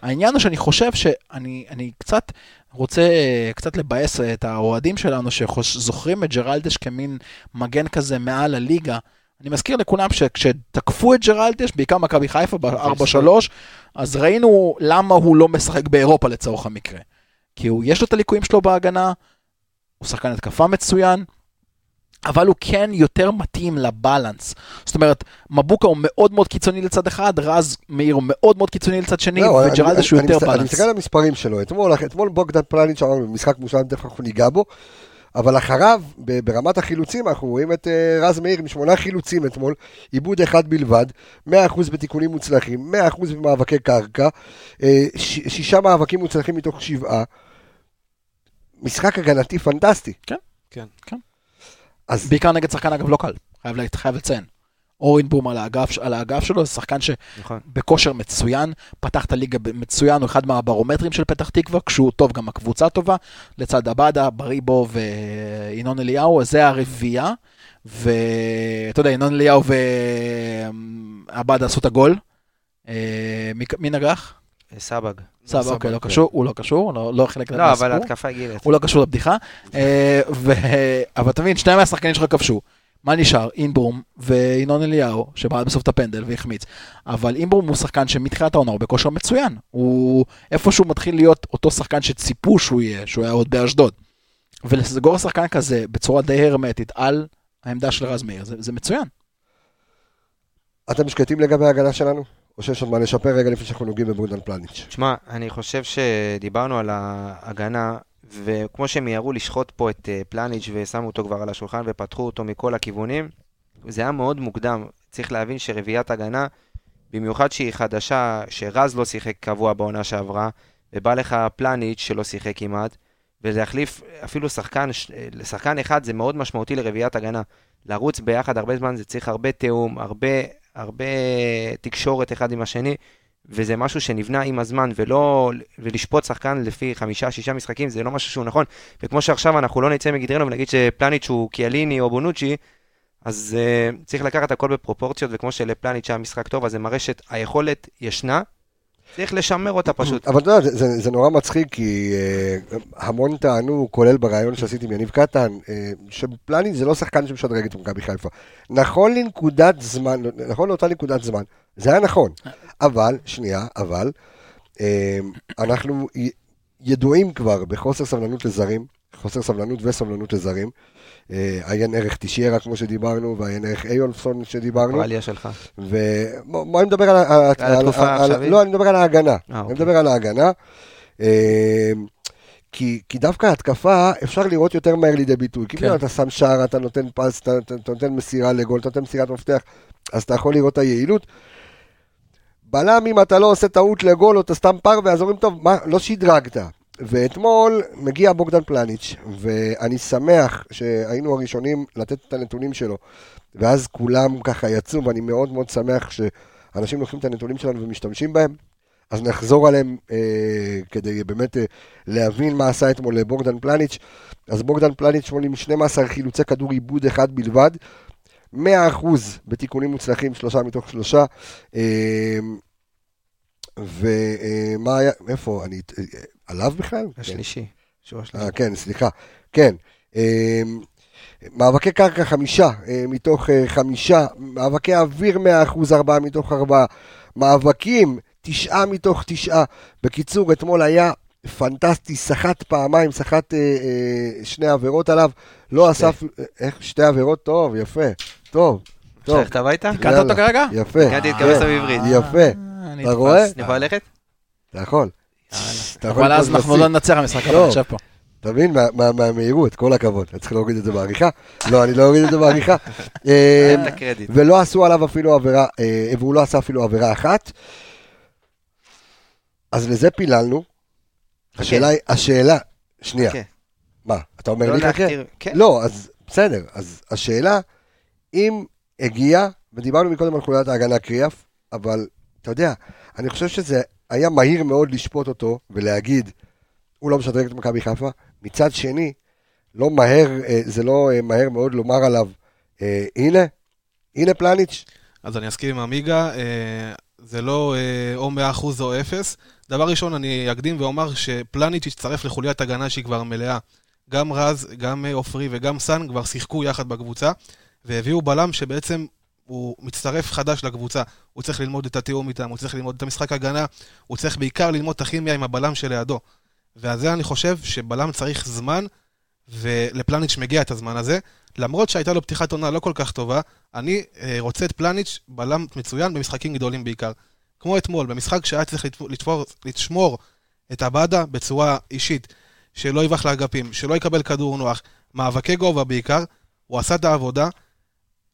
העניין הוא שאני חושב שאני אני קצת רוצה קצת לבאס את האוהדים שלנו שזוכרים את ג'רלדש כמין מגן כזה מעל הליגה. אני מזכיר לכולם שכשתקפו את ג'רלדש, בעיקר מכבי חיפה ב-4-3, אז ראינו למה הוא לא משחק באירופה לצורך המקרה. כי הוא, יש לו את הליקויים שלו בהגנה, הוא שחקן התקפה מצוין, אבל הוא כן יותר מתאים לבלנס. זאת אומרת, מבוקה הוא מאוד מאוד קיצוני לצד אחד, רז מאיר הוא מאוד מאוד קיצוני לצד שני, לא, אני- וג'רלדש הוא אני- יותר אני בלנס. מסתכל על המספרים שלו. אתמול אתמול בוגדן פלניץ' אמרנו, משחק מושלם, תכף אנחנו ניגע בו. אבל אחריו, ברמת החילוצים, אנחנו רואים את אה, רז מאיר עם שמונה חילוצים אתמול, עיבוד אחד בלבד, 100% בתיקונים מוצלחים, 100% במאבקי קרקע, אה, ש- שישה מאבקים מוצלחים מתוך שבעה. משחק הגנתי פנטסטי. כן. אז בעיקר נגד שחקן אגב לא קל, חייב, לה- חייב לציין. אורנבום על האגף, על האגף שלו, זה שחקן נכון. שבכושר מצוין, פתח את הליגה מצוין, הוא אחד מהברומטרים של פתח תקווה, כשהוא טוב גם הקבוצה טובה, לצד עבדה, בריבו וינון אליהו, זה הרביעייה, ואתה יודע, ינון אליהו ועבדה עשו את הגול. אה, מי נגח? סבג. סבא, אוקיי, לא כן. קשור, הוא לא קשור, לא לא חלק לא, מהסיפור. אבל התקפה גילת. הוא לא קשור לבדיחה. אה, אבל אתה מבין, שניים מהשחקנים שלך כבשו. מה נשאר? אינברום וינון אליהו, שבעט בסוף את הפנדל והחמיץ. אבל אינברום הוא שחקן שמתחילת העונה הוא בכושר מצוין. הוא איפשהו מתחיל להיות אותו שחקן שציפו שהוא יהיה, שהוא היה עוד באשדוד. ולסגור שחקן כזה בצורה די הרמטית על העמדה של רז מאיר, זה, זה מצוין. אתם שקטים לגבי ההגנה שלנו? או שיש עוד מה לשפר רגע לפני שאנחנו נוגעים בבוגדן פלניץ'? תשמע, אני חושב שדיברנו על ההגנה, וכמו שהם מיהרו לשחוט פה את אה, פלניץ' ושמו אותו כבר על השולחן ופתחו אותו מכל הכיוונים, זה היה מאוד מוקדם. צריך להבין שרביעיית הגנה, במיוחד שהיא חדשה, שרז לא שיחק קבוע בעונה שעברה, ובא לך פלניץ' שלא שיחק כמעט, ולהחליף אפילו שחקן, ש- לשחקן אחד זה מאוד משמעותי לרביעיית הגנה. לרוץ ביחד הרבה זמן זה צריך הרבה תיאום, הרבה, הרבה תקשורת אחד עם השני, וזה משהו שנבנה עם הזמן, ולא, ולשפוט שחקן לפי חמישה, שישה משחקים, זה לא משהו שהוא נכון. וכמו שעכשיו אנחנו לא נצא מגדרנו ונגיד שפלניץ' הוא קיאליני או בונוצ'י, אז uh, צריך לקחת הכל בפרופורציות, וכמו שלפלניץ' היה משחק טוב, אז זה מראה שהיכולת ישנה, צריך לשמר אותה פשוט. אבל אתה יודע, זה, זה, זה נורא מצחיק, כי אה, המון טענו, כולל בריאיון שעשיתי עם יניב קטן, אה, שפלניץ' זה לא שחקן שמשדרג את מכבי חיפה. נכון לנקודת זמן, נכון לאותה נקודת זמן, זה היה נכון. אבל, שנייה, אבל, אה, אנחנו ידועים כבר בחוסר סבלנות לזרים, חוסר סבלנות וסבלנות לזרים. אה, עיין ערך תשיירה כמו שדיברנו, ועיין ערך איולפסון שדיברנו. העלייה שלך. ובוא בוא אני מדבר על, על, התקופה העכשווית? לא, אני מדבר על ההגנה. אה, אני אוקיי. מדבר על ההגנה. אה, כי, כי דווקא התקפה אפשר לראות יותר מהר לידי ביטוי. כי כן. אתה שם שער, אתה נותן פס, אתה, אתה, אתה נותן מסירה לגול, אתה נותן מסירת מפתח, אז אתה יכול לראות את היעילות. בלם, אם אתה לא עושה טעות לגול או אתה סתם פרווה, אז אומרים, טוב, מה, לא שדרגת. ואתמול מגיע בוגדן פלניץ', ואני שמח שהיינו הראשונים לתת את הנתונים שלו, ואז כולם ככה יצאו, ואני מאוד מאוד שמח שאנשים לוקחים את הנתונים שלנו ומשתמשים בהם. אז נחזור עליהם אה, כדי באמת אה, להבין מה עשה אתמול בוגדן פלניץ'. אז בוגדן פלניץ' עם 12 חילוצי כדור עיבוד אחד בלבד. 100% בתיקונים מוצלחים, שלושה מתוך שלושה. אה, ומה היה, איפה, אני, עליו בכלל? כן. השלישי. אה, כן, סליחה. כן. אה, מאבקי קרקע חמישה אה, מתוך אה, חמישה, מאבקי אוויר מאה אחוז ארבעה מתוך ארבעה, מאבקים תשעה מתוך תשעה. בקיצור, אתמול היה פנטסטי, סחט פעמיים, סחט אה, אה, שני עבירות עליו, לא. אסף, איך, שתי עבירות? טוב, יפה, טוב, אפשר טוב, ללכת הביתה? תיקנת אותו. כרגע? יפה, תיקנתי את גבסה בעברית. יפה, אתה. רואה? אני יכול ללכת? אתה יכול. אבל אז אנחנו. לא ננצח במשחק הבא, טוב. עכשיו פה. אתה מבין? מה- מה- מהמהירות, כל הכבוד. אני צריך להוריד את זה בעריכה? לא, אני לא אוריד את זה בעריכה. אה. ולא עשו עליו אפילו עבירה, אה, והוא לא עשה אפילו עבירה אחת. אז לזה פיללנו. השאלה היא, השאלה, שנייה, כן. מה, אתה אומר לא לי חכה? להכתיר- כן. לא, אז בסדר, אז השאלה, אם הגיע, ודיברנו מקודם על חוליית ההגנה קריאף, אבל אתה יודע, אני חושב שזה היה מהיר מאוד לשפוט אותו ולהגיד, הוא לא משדרג את מכבי חיפה. מצד שני, לא מהר, אה, זה לא אה, מהר מאוד לומר עליו, אה, הנה, הנה פלניץ', אז אני אסכים עם עמיגה, זה לא או 100% או 0. דבר ראשון, אני אקדים ואומר שפלניץ' יצטרף לחוליית הגנה שהיא כבר מלאה. גם רז, גם עופרי וגם סאן כבר שיחקו יחד בקבוצה, והביאו בלם שבעצם הוא מצטרף חדש לקבוצה. הוא צריך ללמוד את התיאום איתם, הוא צריך ללמוד את המשחק הגנה, הוא צריך בעיקר ללמוד את הכימיה עם הבלם שלידו. ועל זה אני חושב שבלם צריך זמן, ולפלניץ' מגיע את הזמן הזה. למרות שהייתה לו פתיחת עונה לא כל כך טובה, אני אה, רוצה את פלניץ' בלם מצוין במשחקים גדולים בעיקר. כמו אתמול, במשחק שהיה צריך לתפור, לשמור את עבדה בצורה אישית, שלא יברח לאגפים, שלא יקבל כדור נוח, מאבקי גובה בעיקר, הוא עשה את העבודה,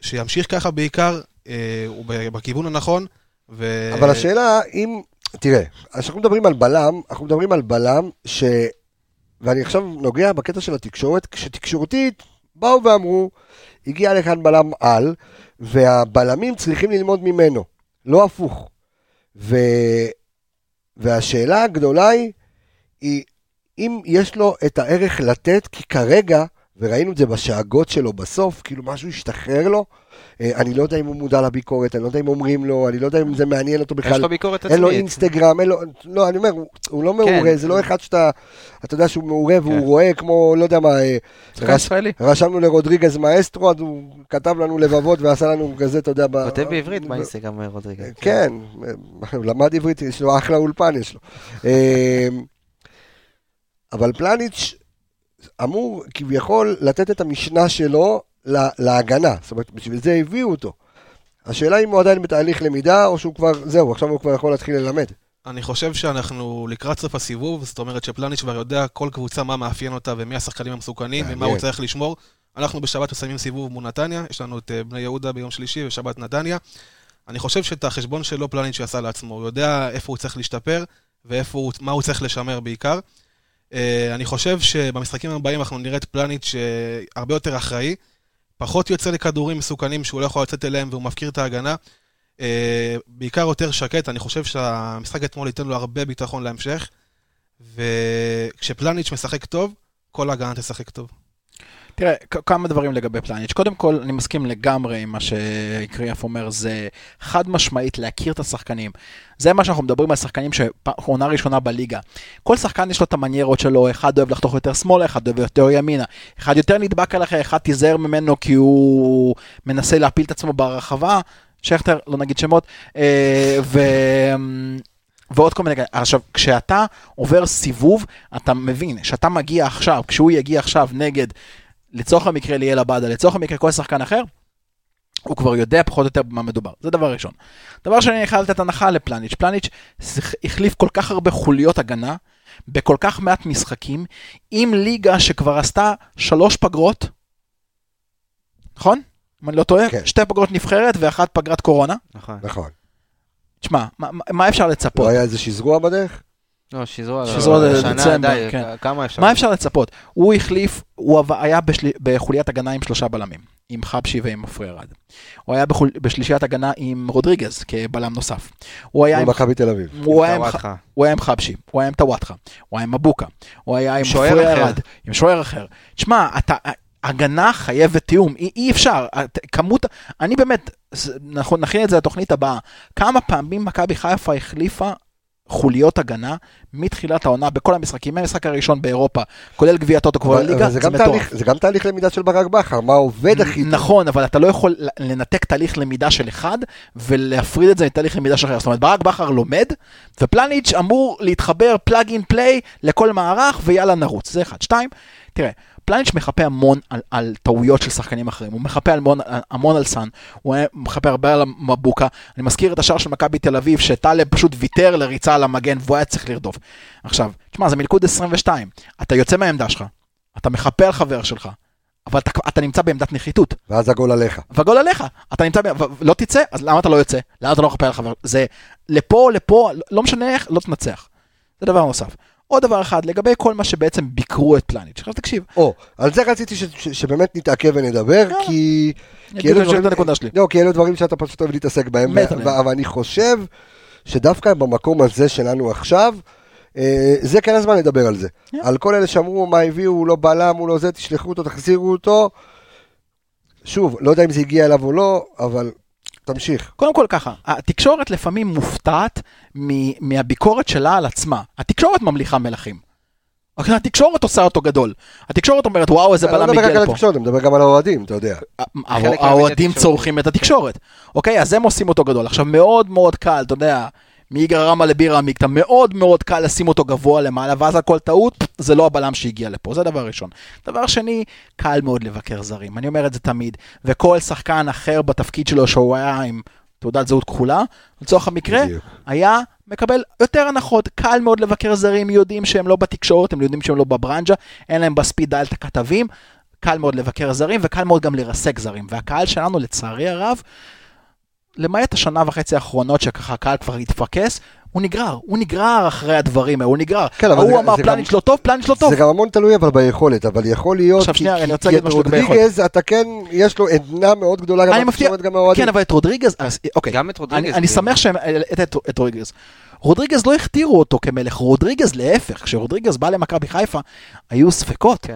שימשיך ככה בעיקר, אה, הוא בכיוון הנכון, ו... אבל השאלה אם, תראה, כשאנחנו מדברים על בלם, אנחנו מדברים על בלם ש... ואני עכשיו נוגע בקטע של התקשורת, כשתקשורתית באו ואמרו, הגיע לכאן בלם על, והבלמים צריכים ללמוד ממנו, לא הפוך. ו... והשאלה הגדולה היא, היא אם יש לו את הערך לתת, כי כרגע, וראינו את זה בשאגות שלו בסוף, כאילו משהו השתחרר לו, אה, אני לא יודע אם הוא מודע לביקורת, אני לא יודע אם אומרים לו, אני לא יודע אם זה מעניין אותו בכלל. יש לו ביקורת אין לו עצמית. אינסטגרם, אין לו, לא, אני אומר, הוא, הוא לא מעורה, כן. זה לא אחד שאתה, אתה יודע שהוא מעורה והוא כן. רואה כמו, לא יודע מה, אה, רש. רשמנו לרודריגז מאסטרו, אז הוא כתב לנו לבבות ועשה לנו כזה, אתה יודע, כותב בעברית באינסטגרם רודריגז. כן, הוא למד עברית, יש לו אחלה אולפן, יש לו. אה, אבל פלניץ' אמור כביכול לתת את המשנה שלו לה- להגנה, זאת אומרת, בשביל זה הביאו אותו. השאלה אם הוא עדיין בתהליך למידה, או שהוא כבר, זהו, עכשיו הוא כבר יכול להתחיל ללמד. אני חושב שאנחנו לקראת סוף הסיבוב, זאת אומרת שפלניץ' כבר יודע כל קבוצה מה מאפיין אותה ומי השחקנים המסוכנים ומה. הוא צריך לשמור. אנחנו בשבת מסיימים סיבוב מול נתניה, יש לנו את אה, בני יהודה ביום שלישי ושבת נתניה. אני חושב שאת החשבון שלו פלניץ' עשה לעצמו, הוא יודע איפה הוא צריך להשתפר ואיפה הוא, מה הוא צריך לשמר בעיקר. אה, אני חושב שבמשחקים הבאים אנחנו נראה את פלניץ' אה, הרבה יותר אחראי, פחות יוצא לכדורים מסוכנים שהוא לא יכול לצאת אליהם והוא מפקיר את ההגנה. אה, בעיקר יותר שקט, אני חושב שהמשחק אתמול ייתן לו הרבה ביטחון להמשך, וכשפלניץ' משחק טוב, כל ההגנה תשחק טוב. תראה, כמה דברים לגבי פלניץ'. קודם כל, אני מסכים לגמרי עם מה שקריאף אומר, זה חד משמעית להכיר את השחקנים. זה מה שאנחנו מדברים על שחקנים שעונה ראשונה בליגה. כל שחקן יש לו את המניירות שלו, אחד אוהב לחתוך יותר שמאלה, אחד אוהב יותר ימינה. אחד יותר נדבק עליך, אחד תיזהר ממנו כי הוא מנסה להפיל את עצמו ברחבה. שכטר, לא נגיד שמות. אה, ו... ועוד כל מיני כאלה. עכשיו, כשאתה עובר סיבוב, אתה מבין שאתה מגיע עכשיו, כשהוא יגיע עכשיו נגד, לצורך המקרה ליאל עבדה, לצורך המקרה כל שחקן אחר, הוא כבר יודע פחות או יותר במה מדובר. זה דבר ראשון. דבר שני, אני חייב לתת הנחה לפלניץ'. פלניץ' החליף כל כך הרבה חוליות הגנה, בכל כך מעט משחקים, עם ליגה שכבר עשתה שלוש פגרות, נכון? אם אני לא טועה? כן. שתי פגרות נבחרת ואחת פגרת קורונה. נכון. נכון. תשמע, מה, מה- מה אפשר לצפות? לא היה איזה שזרוע בדרך? לא, שזרוע, שזרוע זה שנה דצמבר, די, כן. כמה אפשר? מה אפשר לצפות? הוא החליף, הוא היה בשל... בחוליית הגנה עם שלושה בלמים, עם חבשי ועם עופרי ארד. הוא היה בחול... בשלישיית הגנה עם רודריגז כבלם נוסף. הוא היה עם, במכבי תל אביב. הוא היה עם. הוא היה עם חבשי, הוא היה עם טוואטחה, הוא היה עם מבוקה, הוא היה עם שוער עופרי אחר. ארד, עם שוער אחר. תשמע, אתה... הגנה חייבת תיאום, אי, אי אפשר, את- כמות, אני באמת, אנחנו נכין את זה לתוכנית הבאה, כמה פעמים מכבי חיפה החליפה חוליות הגנה מתחילת העונה בכל המשחקים, מהמשחק הראשון באירופה, כולל גביע טוטו כבר אבל זה מטורף. זה גם תהליך למידה של ברק בכר, מה עובד הכי טוב. נכון, אבל אתה לא יכול לנתק תהליך למידה של אחד ולהפריד את זה מתהליך למידה של אחר. זאת אומרת, ברק בכר לומד, ופלניץ' אמור להתחבר פלאג אין פליי לכל מערך, ויאללה נרוץ. זה אחד. שתיים, תראה, פלניץ' מחפה המון על, על טעויות של שחקנים אחרים, הוא מחפה המון, המון על סאן, הוא מחפה הרבה על מבוקה. אני מזכיר את השער של מכבי תל אביב, שטלב פשוט ויתר לריצה על המגן והוא היה צריך לרדוף. עכשיו, תשמע, זה מלכוד 22, אתה יוצא מהעמדה שלך, אתה מחפה על חבר שלך, אבל אתה, אתה נמצא בעמדת נחיתות. ואז הגול עליך. והגול עליך, אתה נמצא, לא תצא, אז למה אתה לא יוצא? למה אתה לא מחפה על חבר? זה לפה, לפה, לא משנה איך, לא תנצח. זה דבר נוסף. עוד דבר אחד, לגבי כל מה שבעצם ביקרו את פלניץ'. עכשיו תקשיב, או, על זה רציתי ש- ש- שבאמת נתעכב ונדבר, יאללה. כי... אני כי אלו אגיד לך דברים- את הנקודה שלי. לא, כי אלו דברים שאתה פשוט אוהב להתעסק בהם, אבל אני חושב שדווקא במקום הזה שלנו עכשיו, אה, זה כן הזמן לדבר על זה. Yeah. על כל אלה שאמרו מה הביאו, הוא לא בלם, הוא לא זה, תשלחו אותו, תחזירו אותו. שוב, לא יודע אם זה הגיע אליו או לא, אבל תמשיך. קודם כל ככה, התקשורת לפעמים מופתעת מ- מהביקורת שלה על עצמה. התקשורת ממליכה מלכים. אוקיי, התקשורת עושה אותו גדול. התקשורת אומרת, וואו, איזה אני לא בלם מדבר רק על. התקשורת, אני מדבר גם על האוהדים, אתה יודע. חלק האוהדים. צורכים את התקשורת. אוקיי, אז הם עושים אותו גדול. עכשיו, מאוד מאוד קל, אתה יודע, מיגרא רמא לבירא עמיקתא, מאוד מאוד קל לשים אותו גבוה למעלה, ואז על כל טעות, זה לא הבלם שהגיע לפה, זה דבר ראשון. דבר שני, קל מאוד לבקר זרים, אני אומר את זה תמיד, וכל שחקן אחר בתפקיד שלו שהוא היה עם תעודת זהות כחולה, לצורך המקרה, בדיוק. היה מקבל יותר הנחות, קל מאוד לבקר זרים, יודעים שהם לא בתקשורת, הם יודעים שהם לא בברנז'ה, אין להם בספיד דייל את הכתבים, קל מאוד לבקר זרים וקל מאוד גם לרסק זרים. והקהל שלנו, לצערי הרב, למעט השנה וחצי האחרונות שככה הקהל כבר התפקס, הוא נגרר, הוא נגרר אחרי הדברים האלה, הוא נגרר. כן, אבל ההוא זה- אמר פלניץ' לא טוב, פלניץ' לא טוב. זה גם המון תלוי אבל ביכולת, אבל יכול להיות, עכשיו, כי- שנייה, כי- אני רוצה כי להגיד את משהו לגבי רודריגז, אתה כן, יש לו עדנה מאוד גדולה גם בתקשורת, גם מהאוהדים. כן, אבל את רודריגז, אוקיי, גם את רודריגז, אני, אני כאילו. שמח שהם את, את, את רודריגז. רודריגז לא הכתירו אותו כמלך, רודריגז להפך, כשרודריגז בא למכבי חיפה, היו ספקות.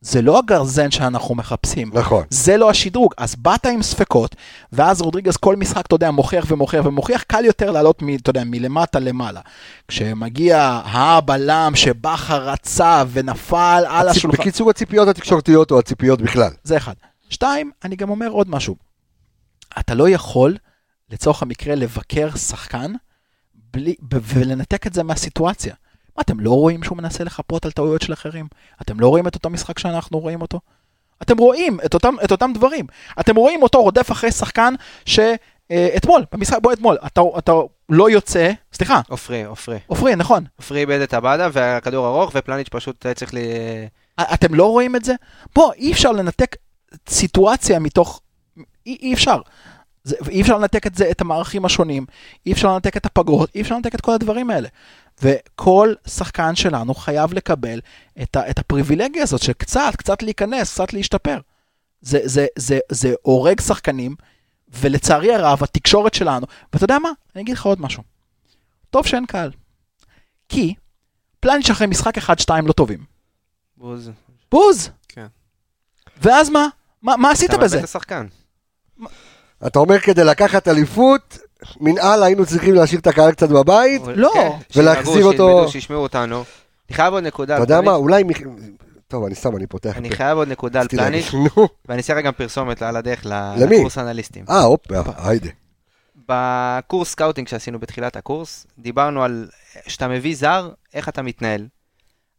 זה לא הגרזן שאנחנו מחפשים. נכון. זה לא השדרוג. אז באת עם ספקות, ואז רודריגז כל משחק, אתה יודע, מוכיח ומוכיח ומוכיח, קל יותר לעלות, מ, אתה יודע, מלמטה למעלה. כשמגיע הבלם שבכר רצה ונפל על הציפ- השולחן. בקיצור, הציפיות התקשורתיות או הציפיות בכלל. זה אחד. שתיים, אני גם אומר עוד משהו. אתה לא יכול, לצורך המקרה, לבקר שחקן בלי, ב- ולנתק את זה מהסיטואציה. אתם לא רואים שהוא מנסה לחפות על טעויות של אחרים? אתם לא רואים את אותו משחק שאנחנו רואים אותו? אתם רואים את אותם, את אותם דברים. אתם רואים אותו רודף אחרי שחקן ש... אה, אתמול, במשחק, בוא אתמול, אתה, אתה לא יוצא, סליחה, עופרי, עופרי. עופרי, נכון. עופרי איבד את הבאדה והכדור ארוך, ופלניץ' פשוט היה צריך ל... אתם לא רואים את זה? בוא, אי אפשר לנתק סיטואציה מתוך... אי, אי אפשר. זה, אי אפשר לנתק את זה, את המערכים השונים, אי אפשר לנתק את הפגרות, אי אפשר לנתק את כל הדברים האלה. וכל שחקן שלנו חייב לקבל את, ה, את הפריבילגיה הזאת של קצת, קצת להיכנס, קצת להשתפר. זה, זה, זה, זה הורג שחקנים, ולצערי הרב, התקשורת שלנו, ואתה יודע מה? אני אגיד לך עוד משהו. טוב שאין קהל. כי פלניץ' אחרי משחק אחד-שתיים לא טובים. בוז. בוז. כן. ואז מה? מה, מה עשית אתה מאבד בזה? את השחקן. אתה אומר כדי לקחת אליפות, מנהל היינו צריכים להשאיר את הקהל קצת בבית? לא. כן, ולהחזיר שילמדו, אותו- שילמדו, שישמעו אותנו. אני חייב עוד נקודה אתה על יודע מה. אולי... טוב, אני סתם, אני פותח. אני. חייב עוד נקודה על פלניץ'. ואני אעשה רגע פרסומת על הדרך? לקורס אנליסטים. אה, הופה, היידה. בקורס scouting שעשינו בתחילת הקורס, דיברנו על שאתה מביא זר, איך אתה מתנהל.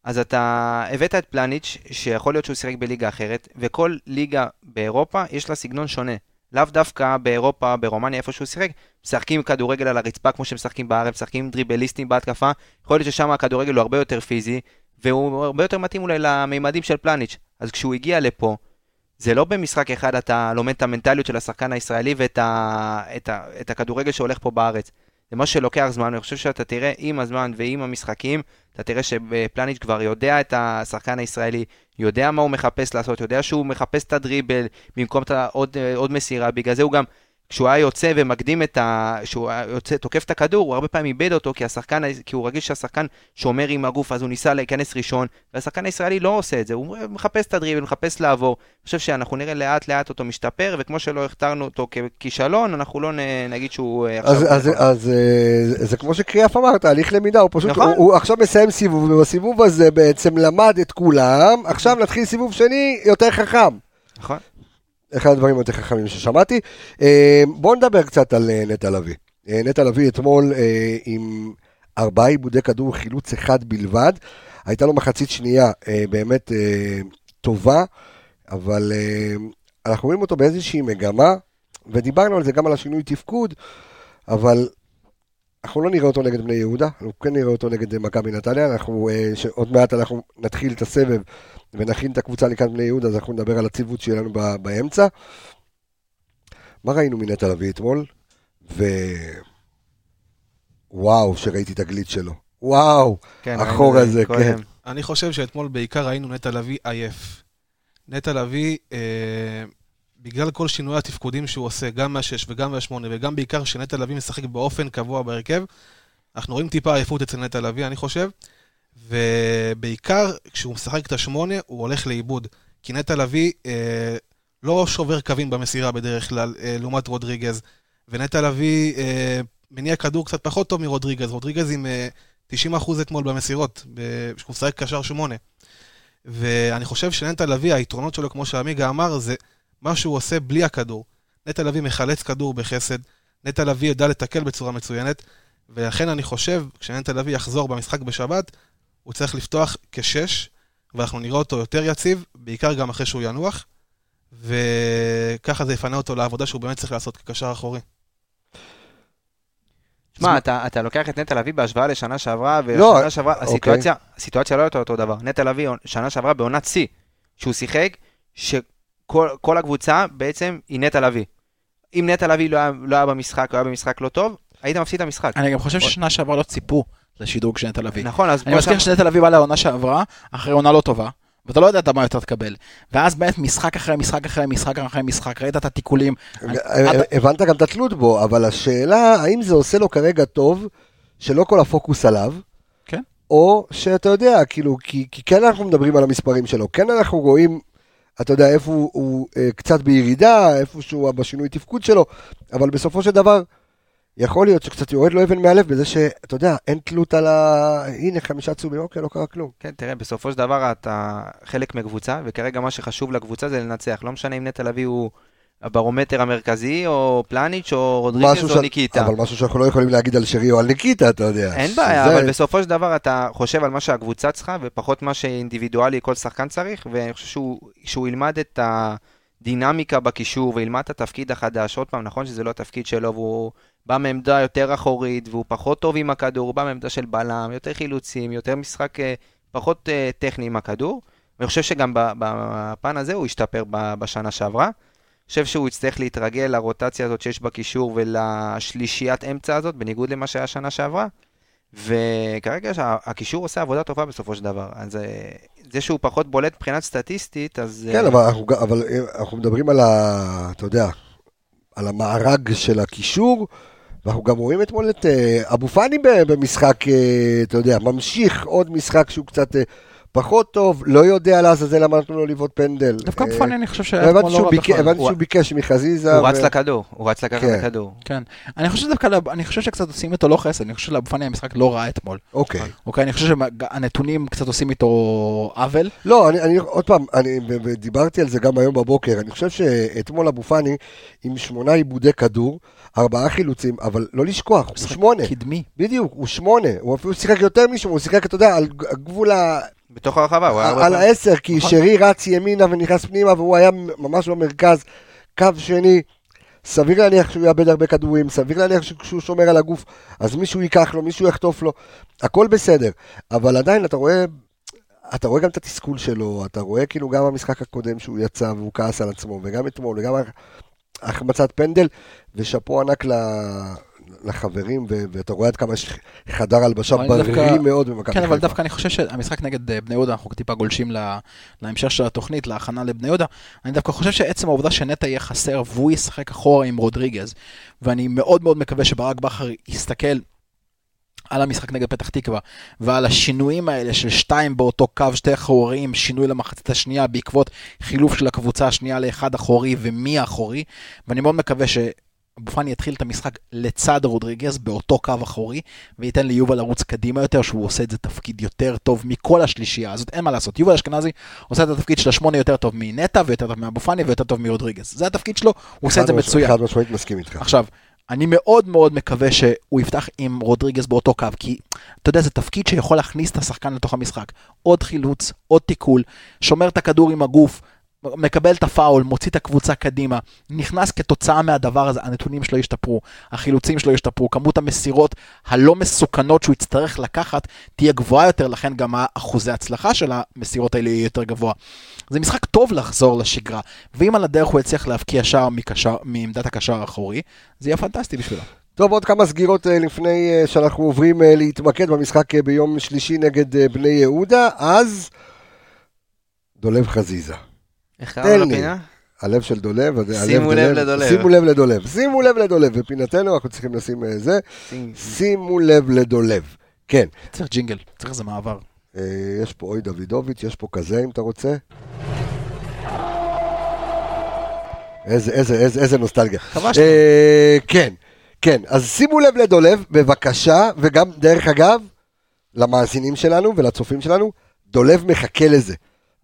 אז אתה הבאת את פלניץ', שיכול להיות שהוא שיחק בליגה אחרת, וכל ליגה באירופה יש לה סגנון שונה. לאו דווקא באירופה, ברומניה, איפה שהוא שיחק, משחקים כדורגל על הרצפה כמו שמשחקים בארץ, משחקים דריבליסטים בהתקפה, יכול להיות ששם הכדורגל הוא הרבה יותר פיזי, והוא הרבה יותר מתאים אולי למימדים של פלניץ'. אז כשהוא הגיע לפה, זה לא במשחק אחד אתה לומד את המנטליות של השחקן הישראלי ואת ה, את ה, את הכדורגל שהולך פה בארץ. זה משהו שלוקח זמן, אני חושב שאתה תראה עם הזמן ועם המשחקים, אתה תראה שפלניץ' כבר יודע את השחקן הישראלי, יודע מה הוא מחפש לעשות, יודע שהוא מחפש את הדריבל במקום את העוד, עוד מסירה, בגלל זה הוא גם, כשהוא היה יוצא ומקדים את ה... כשהוא היה יוצא, תוקף את הכדור, הוא הרבה פעמים איבד אותו, כי השחקן, כי הוא רגיש שהשחקן שומר עם הגוף, אז הוא ניסה להיכנס ראשון, והשחקן הישראלי לא עושה את זה, הוא מחפש את הדריבל, מחפש לעבור. אני חושב שאנחנו נראה לאט לאט אותו משתפר, וכמו שלא הכתרנו אותו ככישלון, אנחנו לא נ- נגיד שהוא אה, אז. אז, אז אה, זה, זה כמו שקריאף אמר, תהליך למידה, הוא פשוט, נכון. הוא, הוא עכשיו מסיים סיבוב, ובסיבוב הזה בעצם למד את כולם, עכשיו נתחיל סיבוב שני יותר חכם. נכון. אחד הדברים היותר חכמים ששמעתי. אה, בואו נדבר קצת על אה, נטע לביא. אה, נטע לביא אתמול עם ארבעה עיבודי כדור, חילוץ אחד בלבד. הייתה לו מחצית שנייה באמת טובה, אבל אנחנו רואים אותו באיזושהי מגמה, ודיברנו על זה גם על השינוי תפקוד, אבל אנחנו לא נראה אותו נגד בני יהודה, אנחנו כן נראה אותו נגד מכבי נתניה, אנחנו, אה, שעוד מעט אנחנו נתחיל את הסבב ונכין את הקבוצה לקראת בני יהודה, אז אנחנו נדבר על הציוות שלנו ב- באמצע. מה ראינו מנטע לביא אתמול? ו... וואו, שראיתי את הגליץ' שלו. וואו, כן, החור הזה, קודם. כן. אני חושב שאתמול בעיקר ראינו נטע לביא עייף. נטע לביא, אה, בגלל כל שינוי התפקודים שהוא עושה, גם מהשש וגם מהשמונה, וגם בעיקר שנטע לביא משחק באופן קבוע בהרכב, אנחנו רואים טיפה עייפות אצל נטע לביא, אני חושב, ובעיקר כשהוא משחק את השמונה, הוא הולך לאיבוד. כי נטע לביא אה, לא שובר קווים במסירה בדרך כלל, אה, לעומת רודריגז, ונטע לביא אה, מניע כדור קצת פחות טוב מרודריגז. רודריגז עם אה, 90% אתמול במסירות, כשהוא משחק קשר שמונה. ואני חושב שנטע לביא, היתרונות שלו, כמו שעמיגה אמר, זה מה שהוא עושה בלי הכדור. נטע לביא מחלץ כדור בחסד, נטע לביא יודע לתקל בצורה מצוינת, ולכן אני חושב, כשנטע לביא יחזור במשחק בשבת, הוא צריך לפתוח כשש, ואנחנו נראה אותו יותר יציב, בעיקר גם אחרי שהוא ינוח, וככה זה יפנה אותו לעבודה שהוא באמת צריך לעשות כקשר אחורי. שמע, אתה, אתה לוקח את נטע לביא בהשוואה לשנה שעברה, לא, ושנה שעברה, אוקיי. הסיטואציה, הסיטואציה לא הייתה אותו דבר. נטע לביא, שנה שעברה בעונת שיא, שהוא שיחק, שכל כל הקבוצה בעצם היא נטע לביא. אם נטע לביא לא היה, לא היה במשחק, או היה במשחק לא טוב, היית מפסיד את המשחק. אני גם חושב ששנה שעברה לא ציפו לשדרוג של נטע לביא. נכון, אז אני מזכיר שנטע לביא בא לעונה שעברה, אחרי עונה לא טובה, ואתה לא יודע מה יותר תקבל. ואז באמת משחק אחרי משחק אחרי משחק אחרי משחק, ראית את התיקולים. אה, אתה- הבנת גם את התלות בו, אבל השאלה, האם זה עושה לו כרגע טוב, שלא כל הפוקוס עליו, כן. או שאתה יודע, כאילו, כי, כי כן אנחנו מדברים על המספרים שלו, כן אנחנו רואים, אתה יודע, איפה הוא, הוא אה, קצת בירידה, איפה שהוא בשינוי תפקוד שלו, אבל בסופו של דבר, יכול להיות שקצת יורד לו אבן מהלב בזה שאתה יודע, אין תלות על ה... הנה, חמישה צהובים, אוקיי, לא קרה כלום. כן, תראה, בסופו של דבר אתה חלק מקבוצה, וכרגע מה שחשוב לקבוצה זה לנצח. לא משנה אם נטע לביא הוא הברומטר המרכזי, או פלניץ', או רודריגז, או ש- ניקיטה. אבל משהו שאנחנו לא יכולים להגיד על שרי או על ניקיטה, אתה יודע. אין בעיה, שזה- אבל בסופו של דבר אתה חושב על מה שהקבוצה צריכה, ופחות מה שאינדיבידואלי כל שחקן צריך, ואני חושב שהוא, שהוא ילמד את, ה, דינמיקה בקישור וילמד את התפקיד החדש. עוד פעם, נכון שזה לא התפקיד שלו, והוא בא מעמדה יותר אחורית, והוא פחות טוב עם הכדור, הוא בא מעמדה של בלם, יותר חילוצים, יותר משחק אה, פחות אה, טכני עם הכדור. ואני חושב שגם בפן הזה הוא השתפר בשנה שעברה. חושב שהוא יצטרך להתרגל לרוטציה הזאת שיש בקישור ולשלישיית אמצע הזאת, בניגוד למה שהיה שנה שעברה. וכרגע הקישור עושה עבודה טובה בסופו של דבר. אז אה, זה שהוא פחות בולט מבחינת סטטיסטית, אז... אה, כן, אבל אנחנו, אבל אה, אנחנו מדברים על ה... אתה יודע, על המארג של הקישור, ואנחנו גם רואים אתמול את אבו פאני במשחק, אתה יודע, ממשיך עוד משחק שהוא קצת פחות טוב, לא יודע לעזאזל למה נתנו לו לבעוט פנדל. דווקא אה, בפני אני חושב שהיה אתמול לא רע בכלל. הבנתי הוא- שהוא ביקש מחזיזה. הוא רץ לכדור, הוא רץ לקחת כן. את הכדור. כן. אני חושב שדווקא, אני חושב שקצת עושים איתו לא חסד, אני חושב שלאבו פאני המשחק לא רע אתמול. אוקיי. אוקיי, אני חושב שהנתונים קצת עושים איתו עוול. לא, אני, אני עוד פעם, אני ודיברתי על זה גם היום בבוקר, אני חושב שאתמול אבו פאני עם שמונה עיבודי כדור, ארבעה חילוצים, אבל לא לשכוח, הוא שמונה. קדמי. בדיוק, הוא שמונה, הוא אפילו שיחק יותר משמונה, הוא שיחק, אתה יודע, על גבול ה... בתוך הרחבה, הוא היה על העשר, כי נכון. שרי רץ ימינה ונכנס פנימה, והוא היה ממש במרכז, קו שני. סביר להניח שהוא יאבד הרבה כדורים, סביר להניח שכשהוא שומר על הגוף, אז מישהו ייקח לו, מישהו יחטוף לו, הכל בסדר. אבל עדיין אתה רואה, אתה רואה גם את התסכול שלו, אתה רואה כאילו גם במשחק הקודם שהוא יצא והוא כעס על עצמו, וגם אתמול, וגם החמצת פנדל, ושאפו ענק ל... לחברים, ו- ואתה רואה עד כמה יש חדר הלבשה בריא מאוד במכבי כן, אבל חיפה. דווקא אני חושב שהמשחק נגד אה, בני יהודה, אנחנו טיפה גולשים להמשך של התוכנית, להכנה לבני יהודה. אני דווקא חושב שעצם העובדה שנטע יהיה חסר והוא ישחק אחורה עם רודריגז, ואני מאוד מאוד מקווה שברק בכר יסתכל על המשחק נגד פתח תקווה, ועל השינויים האלה של שתיים באותו קו, שתי אחוריים, שינוי למחצית השנייה בעקבות חילוף של הקבוצה השנייה לאחד אחורי ומי אחורי, ואני מאוד מקווה ש... אבו פאני יתחיל את המשחק לצד רודריגז באותו קו אחורי, וייתן ליובל לרוץ קדימה יותר, שהוא עושה את זה תפקיד יותר טוב מכל השלישייה הזאת, אין מה לעשות. יובל אשכנזי עושה את התפקיד של השמונה יותר טוב מנטע, ויותר טוב מאבו פאני, ויותר טוב מרודריגז. זה התפקיד שלו, הוא עושה את זה מצוין. חד משמעית מסכים איתך. עכשיו, אני מאוד מאוד מקווה שהוא יפתח עם רודריגז באותו קו, כי אתה יודע, זה תפקיד שיכול להכניס את השחקן לתוך המשחק. עוד חילוץ, עוד תיקול, שומר את הכדור עם הגוף, מקבל את הפאול, מוציא את הקבוצה קדימה, נכנס כתוצאה מהדבר הזה, הנתונים שלו ישתפרו, החילוצים שלו ישתפרו, כמות המסירות הלא מסוכנות שהוא יצטרך לקחת תהיה גבוהה יותר, לכן גם האחוזי הצלחה של המסירות האלה יהיה יותר גבוה. זה משחק טוב לחזור לשגרה, ואם על הדרך הוא יצליח להבקיע שער מעמדת הקשר האחורי, זה יהיה פנטסטי בשבילו. טוב, עוד כמה סגירות אה, לפני אה, שאנחנו עוברים אה, להתמקד במשחק ביום שלישי נגד בני יהודה, אז דולב חזיזה. איך קראנו. לפינה? הלב של דולב, הלב שימו לב לדולב. שימו לב לדולב, שימו לב לדולב, בפינתנו אנחנו צריכים לשים אה, זה, שימו לב לדולב. כן, צריך ג'ינגל, צריך איזה מעבר. אה, יש פה אוי דוידוביץ', יש פה כזה אם אתה רוצה. איזה, איזה, איזה, איזה נוסטלגיה. כבשת. אה, כן, כן, אז שימו לב לדולב, בבקשה, וגם, דרך אגב, למאזינים שלנו ולצופים שלנו, דולב מחכה לזה.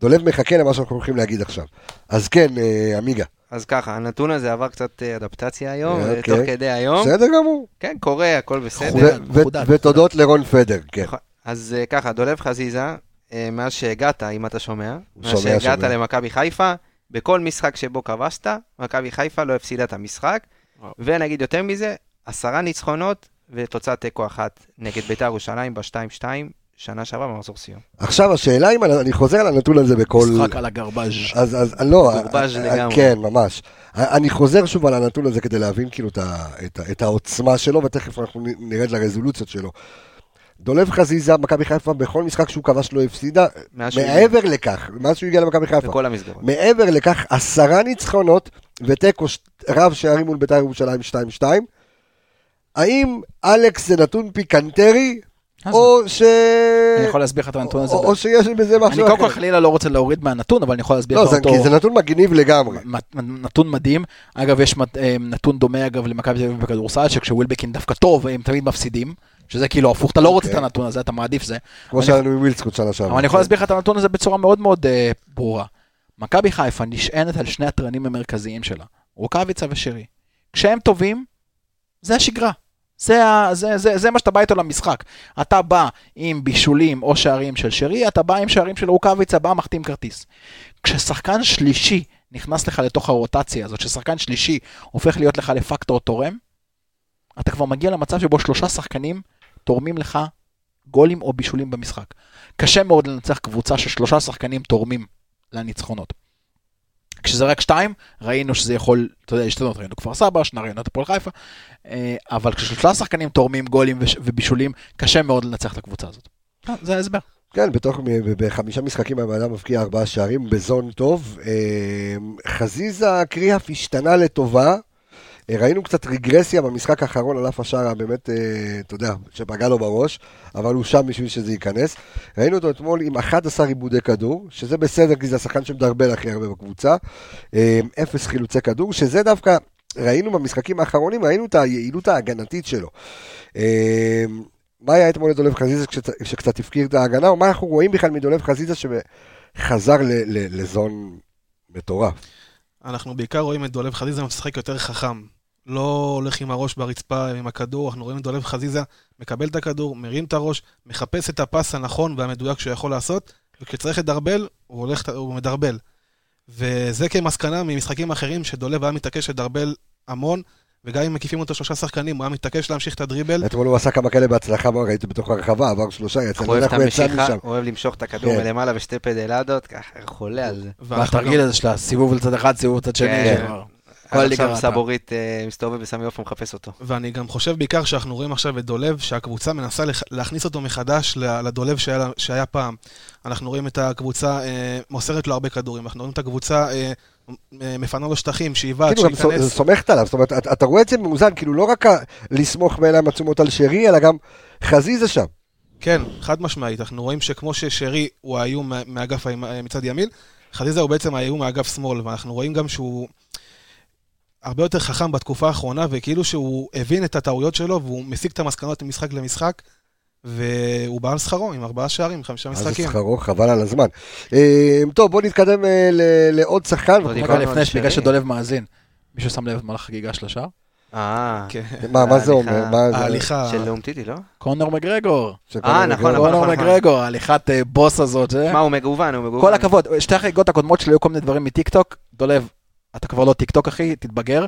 דולב מחכה למה שאנחנו הולכים להגיד עכשיו. אז כן, אה, עמיגה, אז ככה, הנתון הזה עבר קצת אה, אדפטציה היום, אה, אוקיי. תוך כדי היום. בסדר גמור. כן, קורה, הכל בסדר. ותודות לרון פדר, כן. נכון. אז אה, ככה, דולב חזיזה, אה, מאז שהגעת, אם אתה שומע, מאז שהגעת. למכבי חיפה, בכל משחק שבו כבשת, מכבי חיפה לא הפסידה את המשחק, וואו. ונגיד יותר מזה, עשרה ניצחונות ותוצאת תיקו אחת נגד בית"ר ירושלים ב-2-2, שנה שעברה במחזור סיום. עכשיו השאלה אם אני חוזר על הנתון הזה בכל... משחק על הגרבז'. אז, אז לא, גורבז' אה, לגמרי. כן, ממש. אני חוזר שוב על הנתון הזה כדי להבין כאילו את, ה, את, את העוצמה שלו, ותכף אנחנו נרד לרזולוציות שלו. דולב חזיזה, מכבי חיפה, בכל משחק שהוא כבש לא הפסידה, מעבר לכך, מאז שהוא הגיע למכבי חיפה, בכל המסגרות. מעבר לכך, עשרה ניצחונות ותיקו רב שערים מול בית"ר ירושלים 2-2. האם אלכס זה נתון פיקנטרי? או ש... אני יכול להסביר לך את הנתון הזה. או, שיש בזה אני משהו קודם כל אחר. חלילה לא רוצה להוריד מהנתון, אבל אני יכול להסביר לא, לך זה, אותו. כי זה נתון מגניב לגמרי. נתון מדהים. אגב, יש אה, נתון דומה אגב למכבי תל אביב בכדורסל, שכשווילבקין דווקא טוב, הם תמיד מפסידים. שזה כאילו הפוך, אתה לא רוצה את אוקיי. הנתון הזה, אתה מעדיף זה. כמו אני- שהיה לנו עם ווילסקוט שנה שעברה. אבל אני יכול להסביר לך את הנתון הזה בצורה מאוד מאוד אה, ברורה. מכבי חיפה נשענת על שני התרנים המרכזיים שלה, רוקאביצה ושירי. כשהם טובים, זה השגרה. זה, זה, זה, זה מה שאתה בא איתו למשחק. אתה בא עם בישולים או שערים של שרי, אתה בא עם שערים של רוקאביצה, בא מחתים כרטיס. כששחקן שלישי נכנס לך לתוך הרוטציה הזאת, ששחקן שלישי הופך להיות לך לפקטור תורם, אתה כבר מגיע למצב שבו שלושה שחקנים תורמים לך גולים או בישולים במשחק. קשה מאוד לנצח קבוצה ששלושה שחקנים תורמים לניצחונות. כשזה רק שתיים, ראינו שזה יכול, אתה יודע, להשתנות, ראינו כפר סבא, שנה ראינו את הפועל חיפה, אה, אבל כששלושה שחקנים תורמים גולים ובישולים, קשה מאוד לנצח את הקבוצה הזאת. אה, זה ההסבר. כן, בתוך, בחמישה משחקים הבן אדם מבקיע ארבעה שערים בזון טוב. אה, חזיזה קריאף השתנה לטובה. אה, ראינו קצת רגרסיה במשחק האחרון על אף השער הבאמת, אה, אתה יודע, שפגע לו בראש, אבל הוא שם בשביל שזה ייכנס. ראינו אותו אתמול עם 11 עיבודי כדור, שזה בסדר, כי זה השחקן שמדרבל הכי הרבה בקבוצה. אה, אפס חילוצי כדור, שזה דווקא, ראינו במשחקים האחרונים, ראינו את היעילות ההגנתית שלו. מה היה אתמול לדולב חזיזה כשקצת הפקיר את ההגנה, או מה אנחנו רואים בכלל מדולב חזיזה שחזר לזון מטורף. אנחנו בעיקר רואים את דולב חזיזה משחק יותר חכם. לא הולך עם הראש ברצפה עם הכדור, אנחנו רואים את דולב חזיזה מקבל את הכדור, מרים את הראש, מחפש את הפס הנכון והמדויק שהוא יכול לעשות, וכשצריך לדרבל, הוא הולך, הוא מדרבל. וזה כמסקנה ממשחקים אחרים שדולב היה מתעקש לדרבל המון, וגם אם מקיפים אותו שלושה שחקנים, הוא היה מתעקש להמשיך את הדריבל. אתמול הוא עשה כמה כאלה בהצלחה, מה ראיתי בתוך הרחבה, עבר שלושה, יצא, את אנחנו יצאנו המשיכה, שם. הוא אוהב למשוך את הכדור כן. מלמעלה בשתי פדלדות, ככה, חולה על זה. והתרגיל הזה של הסיבוב לצד אחד, סיבוב לצד שני, כן. שכבר- כל ראתה. סבורית אה, מסתובב בסמי עופר מחפש אותו. ואני גם חושב בעיקר שאנחנו רואים עכשיו את דולב, שהקבוצה מנסה להכניס אותו מחדש לדולב שהיה, שהיה פעם. אנחנו רואים את הקבוצה אה, מוסרת לו הרבה כדורים, אנחנו רואים את הקבוצה אה, מפנה לו שטחים, שאיבד, כאילו, גם סו- שייכנס. סומכת עליו, זאת אומרת, אתה- אתה רואה את זה מאוזן, כאילו לא רק לסמוך בעיניים עצומות על שרי, אלא גם חזיזה שם. כן, חד משמעית. אנחנו רואים שכמו ששרי הוא האיום מאגף מצד ימין, חזיזה הוא בעצם האיום מאגף שמאל, ואנחנו רואים גם שהוא הרבה יותר חכם בתקופה האחרונה, וכאילו שהוא הבין את הטעויות שלו, והוא מסיק את המסקנות ממשחק למשחק, והוא בא על שכרו עם ארבעה שערים, חמישה אז משחקים. שכרו, חבל על הזמן. אה, טוב, בואו נתקדם אה, ל- לעוד שחקן. רגע לפני. בגלל שדולב מאזין. מישהו שם לב מה לחגיגה של השער? אה, כן. מה מה זה אומר? מה זה- ההליכה... של אומטיטי, לא? קונור מגרגור. אה, נכון, גול? נכון. קונור מגרגור, ההליכת אה, בוס הזאת. זה- מה, הוא מגוון, הוא מגוון. כל הכבוד, שתי החגיגות הקודמות שלי היו כל מיני דברים מטיקטוק, דולב, אתה כבר לא טיקטוק אחי, תתבגר,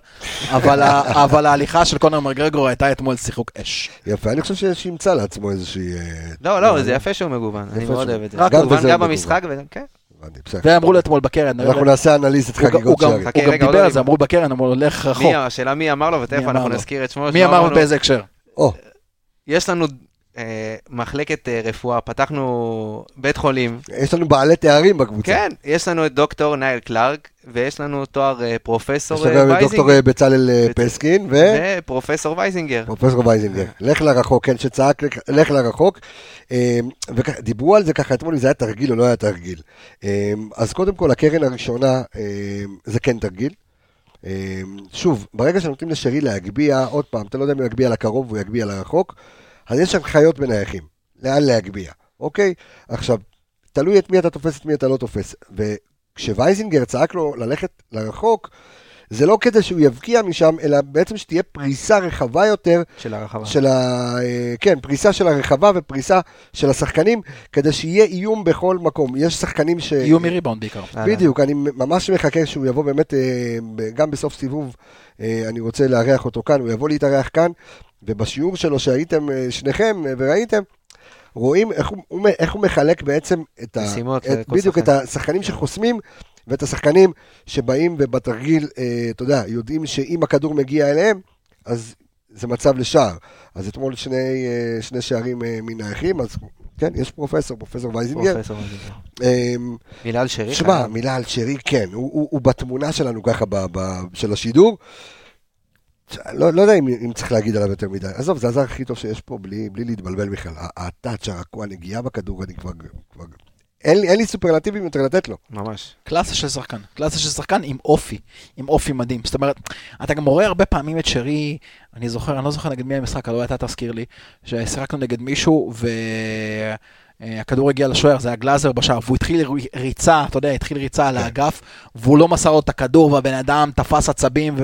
אבל ה- אבל ההליכה של קונור מגרגור הייתה אתמול שיחוק אש. יפה, אני חושב שימצא לעצמו איזושהי... אה, לא, לא, זה יפה שהוא מגוון, אני מאוד אוהב את זה. רק מגוון גם. במשחק וגם, כן. בסדר. ואמרו לו אתמול בקרן, אנחנו נעשה אנליזת חגיגות שערים. הוא גם דיבר לא על זה, דיבר. אמרו בקרן, אמרו לו לך רחוק. השאלה מי אמר לו, ותכף אנחנו? נזכיר את שמו. מי אמר לו אמרנו, באיזה הקשר? יש לנו אה, מחלקת אה, רפואה, פתחנו בית חולים. יש לנו בעלי תארים בקבוצה. כן, יש לנו את דוקטור נייל קלארק, ויש לנו תואר אה, יש פרופסור לנו אה, גם את דוקטור וייזינגר. אה, בצלאל אה, בצ- פסקין, ו... ופרופסור וייזינגר. פרופסור וייזינגר, לך לרחוק, כן, שצעק לך- לרחוק. אה, ודיברו על זה ככה אתמול, אם זה היה תרגיל או לא היה תרגיל. אה, אז קודם כל, הקרן הראשונה, אה, זה כן תרגיל. אה, שוב, ברגע שנותנים לשרי להגביה, עוד פעם, אתה לא יודע אם הוא יגביה לקרוב והוא יגביה לרחוק, אז יש הנחיות בנייחים, לאן להגביה, אוקיי? עכשיו, תלוי את מי אתה תופס, את מי אתה לא תופס. וכשווייזינגר צעק לו ללכת לרחוק, זה לא כדי שהוא יבקיע משם, אלא בעצם שתהיה פריסה רחבה יותר של הרחבה. של ה... אה, כן, פריסה של הרחבה ופריסה של השחקנים, כדי שיהיה איום בכל מקום. יש שחקנים ש... איום מריבאונד בעיקר. בדיוק, אני ממש מחכה שהוא יבוא באמת, אה, גם בסוף סיבוב, אה, אני רוצה לארח אותו כאן, הוא יבוא להתארח כאן, ובשיעור שלו שהייתם אה, שניכם אה, וראיתם, רואים איך הוא, איך הוא מחלק בעצם את ה... משימות את, לכל בדיוק, שחקן. את השחקנים שחוסמים, ואת השחקנים שבאים ובתרגיל, אה, אתה יודע, יודעים שאם הכדור מגיע אליהם, אז זה מצב לשער. אז אתמול שני, אה, שני שערים אה, מן האחים, אז כן, יש פרופסור, פרופסור וייזינגר. פרופסור וייזינגר. אה, מילה על שרי? שמע. מילה על שרי, כן, הוא, הוא, הוא בתמונה שלנו ככה, ב, ב, של השידור. לא, לא יודע אם, אם צריך להגיד עליו יותר מדי. עזוב, זה הזר הכי טוב שיש פה, בלי, בלי להתבלבל בכלל. ה touch, הרקוע, הנגיעה בכדור, אני כבר... כבר... אין, לי- אין לי סופרלטיבים יותר לתת לו. ממש. קלאסה של שחקן, קלאסה של שחקן עם אופי, עם אופי מדהים. זאת אומרת, אתה גם רואה הרבה פעמים את שרי, אני זוכר, אני לא זוכר נגד מי המשחק, לא אתה תזכיר לי, ששיחקנו נגד מישהו והכדור הגיע לשוער, זה היה גלאזר בשער, והוא התחיל ריצה, אתה יודע, התחיל ריצה על האגף, והוא לא מסר לו את הכדור, והבן אדם תפס עצבים,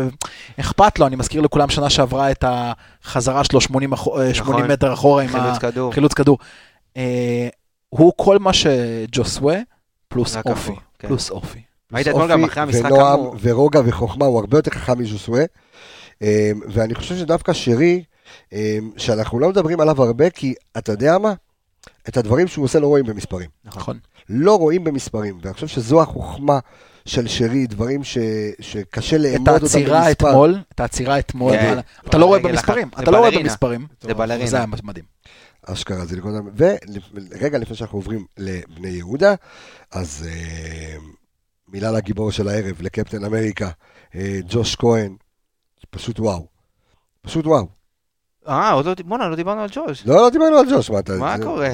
ואכפת לו, אני מזכיר לכולם שנה שעברה את החזרה שלו 80, אחו- אה, 80 מטר אחורה עם. החילוץ כדור. אה, הוא כל מה שג'וסווה, פלוס אופי. כן. פלוס אופי. ראית אתמול גם אחרי המשחק ונועם אמרו- ורוגע וחוכמה, הוא הרבה יותר חכם מז'וסווה. אה, ואני חושב שדווקא שרי, אה, שאנחנו לא מדברים עליו הרבה, כי אתה יודע מה? את הדברים שהוא עושה לא רואים במספרים. נכון. לא רואים במספרים, ואני חושב שזו החוכמה של שרי, דברים ש, שקשה את לאמוד אותם במספר. העצירה אתמול, את העצירה אתמול, כן. אתה לא רואה במספרים. אתה לא רואה. במספרים. זה בלרינה. זה היה מדהים. אשכרה, זה נקודה... ורגע לפני שאנחנו עוברים לבני יהודה, אז אה, מילה לגיבור של הערב, לקפטן אמריקה, אה, ג'וש כהן, פשוט וואו. פשוט וואו. אה, עוד לא, בואנה, לא דיברנו על ג'וש. לא, לא דיברנו על ג'וש, מה אתה... מה זה- קורה?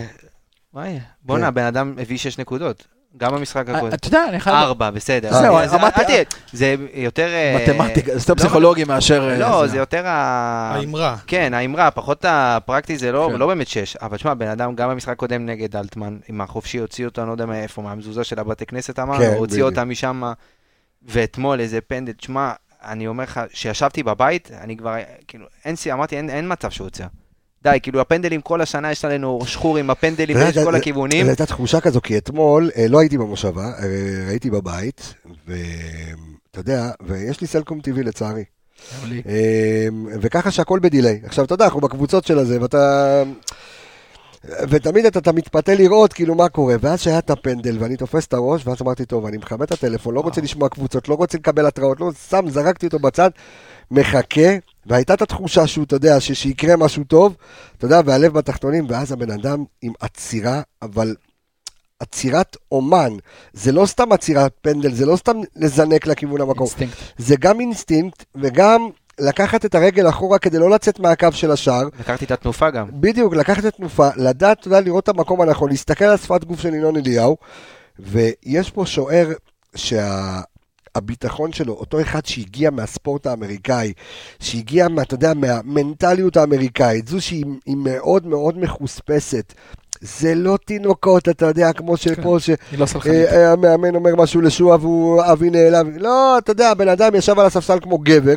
מה יהיה? בואנה, כן. הבן אדם הביא 6 נקודות. גם במשחק הקודם. אה, אתה יודע, אני חייב... ארבע, בסדר. זהו, אז- אמרתי- זה יותר... אה, מתמטיקה, זה יותר לא, פסיכולוגי מאשר... אה, לא, זה יותר ה... האמרה. כן, האמרה, פחות הפרקטי זה לא, כן. לא באמת שש. אבל שמע, בן אדם, גם במשחק קודם נגד אלטמן, עם החופשי הוציא אותו, אני לא יודע מאיפה, מהמזוזה של הבתי כנסת אמרנו, כן, הוציא. אותה משם, ואתמול איזה פנדל, שמע, אני אומר לך, כשישבתי בבית, אני כבר, כאילו, אין סי, אמרתי, אין, אין מצב שהוא הוציא. די, כאילו, הפנדלים כל השנה, יש עלינו שחור עם הפנדלים ויש כל הכיוונים. זו הייתה תחושה כזו, כי אתמול אה, לא הייתי במושבה, אה, הייתי בבית, ואתה יודע, ויש לי סלקום טבעי לצערי. אה, וככה שהכל ב delay. עכשיו, אתה יודע, אנחנו בקבוצות של הזה, ואתה... ותמיד אתה, אתה מתפתה לראות כאילו מה קורה, ואז שהיה את הפנדל ואני תופס את הראש, ואז אמרתי, טוב, אני מכבה את הטלפון, לא רוצה לשמוע קבוצות, לא רוצה לקבל התראות, לא, שם, זרקתי אותו בצד, מחכה, והייתה את התחושה שהוא, אתה יודע, ש- שיקרה משהו טוב, אתה יודע, והלב בתחתונים, ואז הבן אדם עם עצירה, אבל עצירת אומן, זה לא סתם עצירת פנדל, זה לא סתם לזנק לכיוון המקום, אינסטינקט. זה גם אינסטינקט, וגם לקחת את הרגל אחורה כדי לא לצאת מהקו של השער, לקחתי את התנופה גם. בדיוק, לקחת את תנופה, לדעת, אתה יודע, לראות את המקום הנכון, להסתכל על שפת גוף של ינון אליהו, ויש פה שוער שהביטחון שלו, אותו אחד שהגיע מהספורט האמריקאי, שהגיע, מה, אתה יודע, מהמנטליות האמריקאית, זו שהיא היא מאוד מאוד מחוספסת. זה לא תינוקות, אתה יודע, כמו שפה. היא לא. אה, אה, המאמן אומר משהו לשוע והוא אבי נעלב. לא, אתה יודע, הבן אדם ישב על הספסל כמו גבר.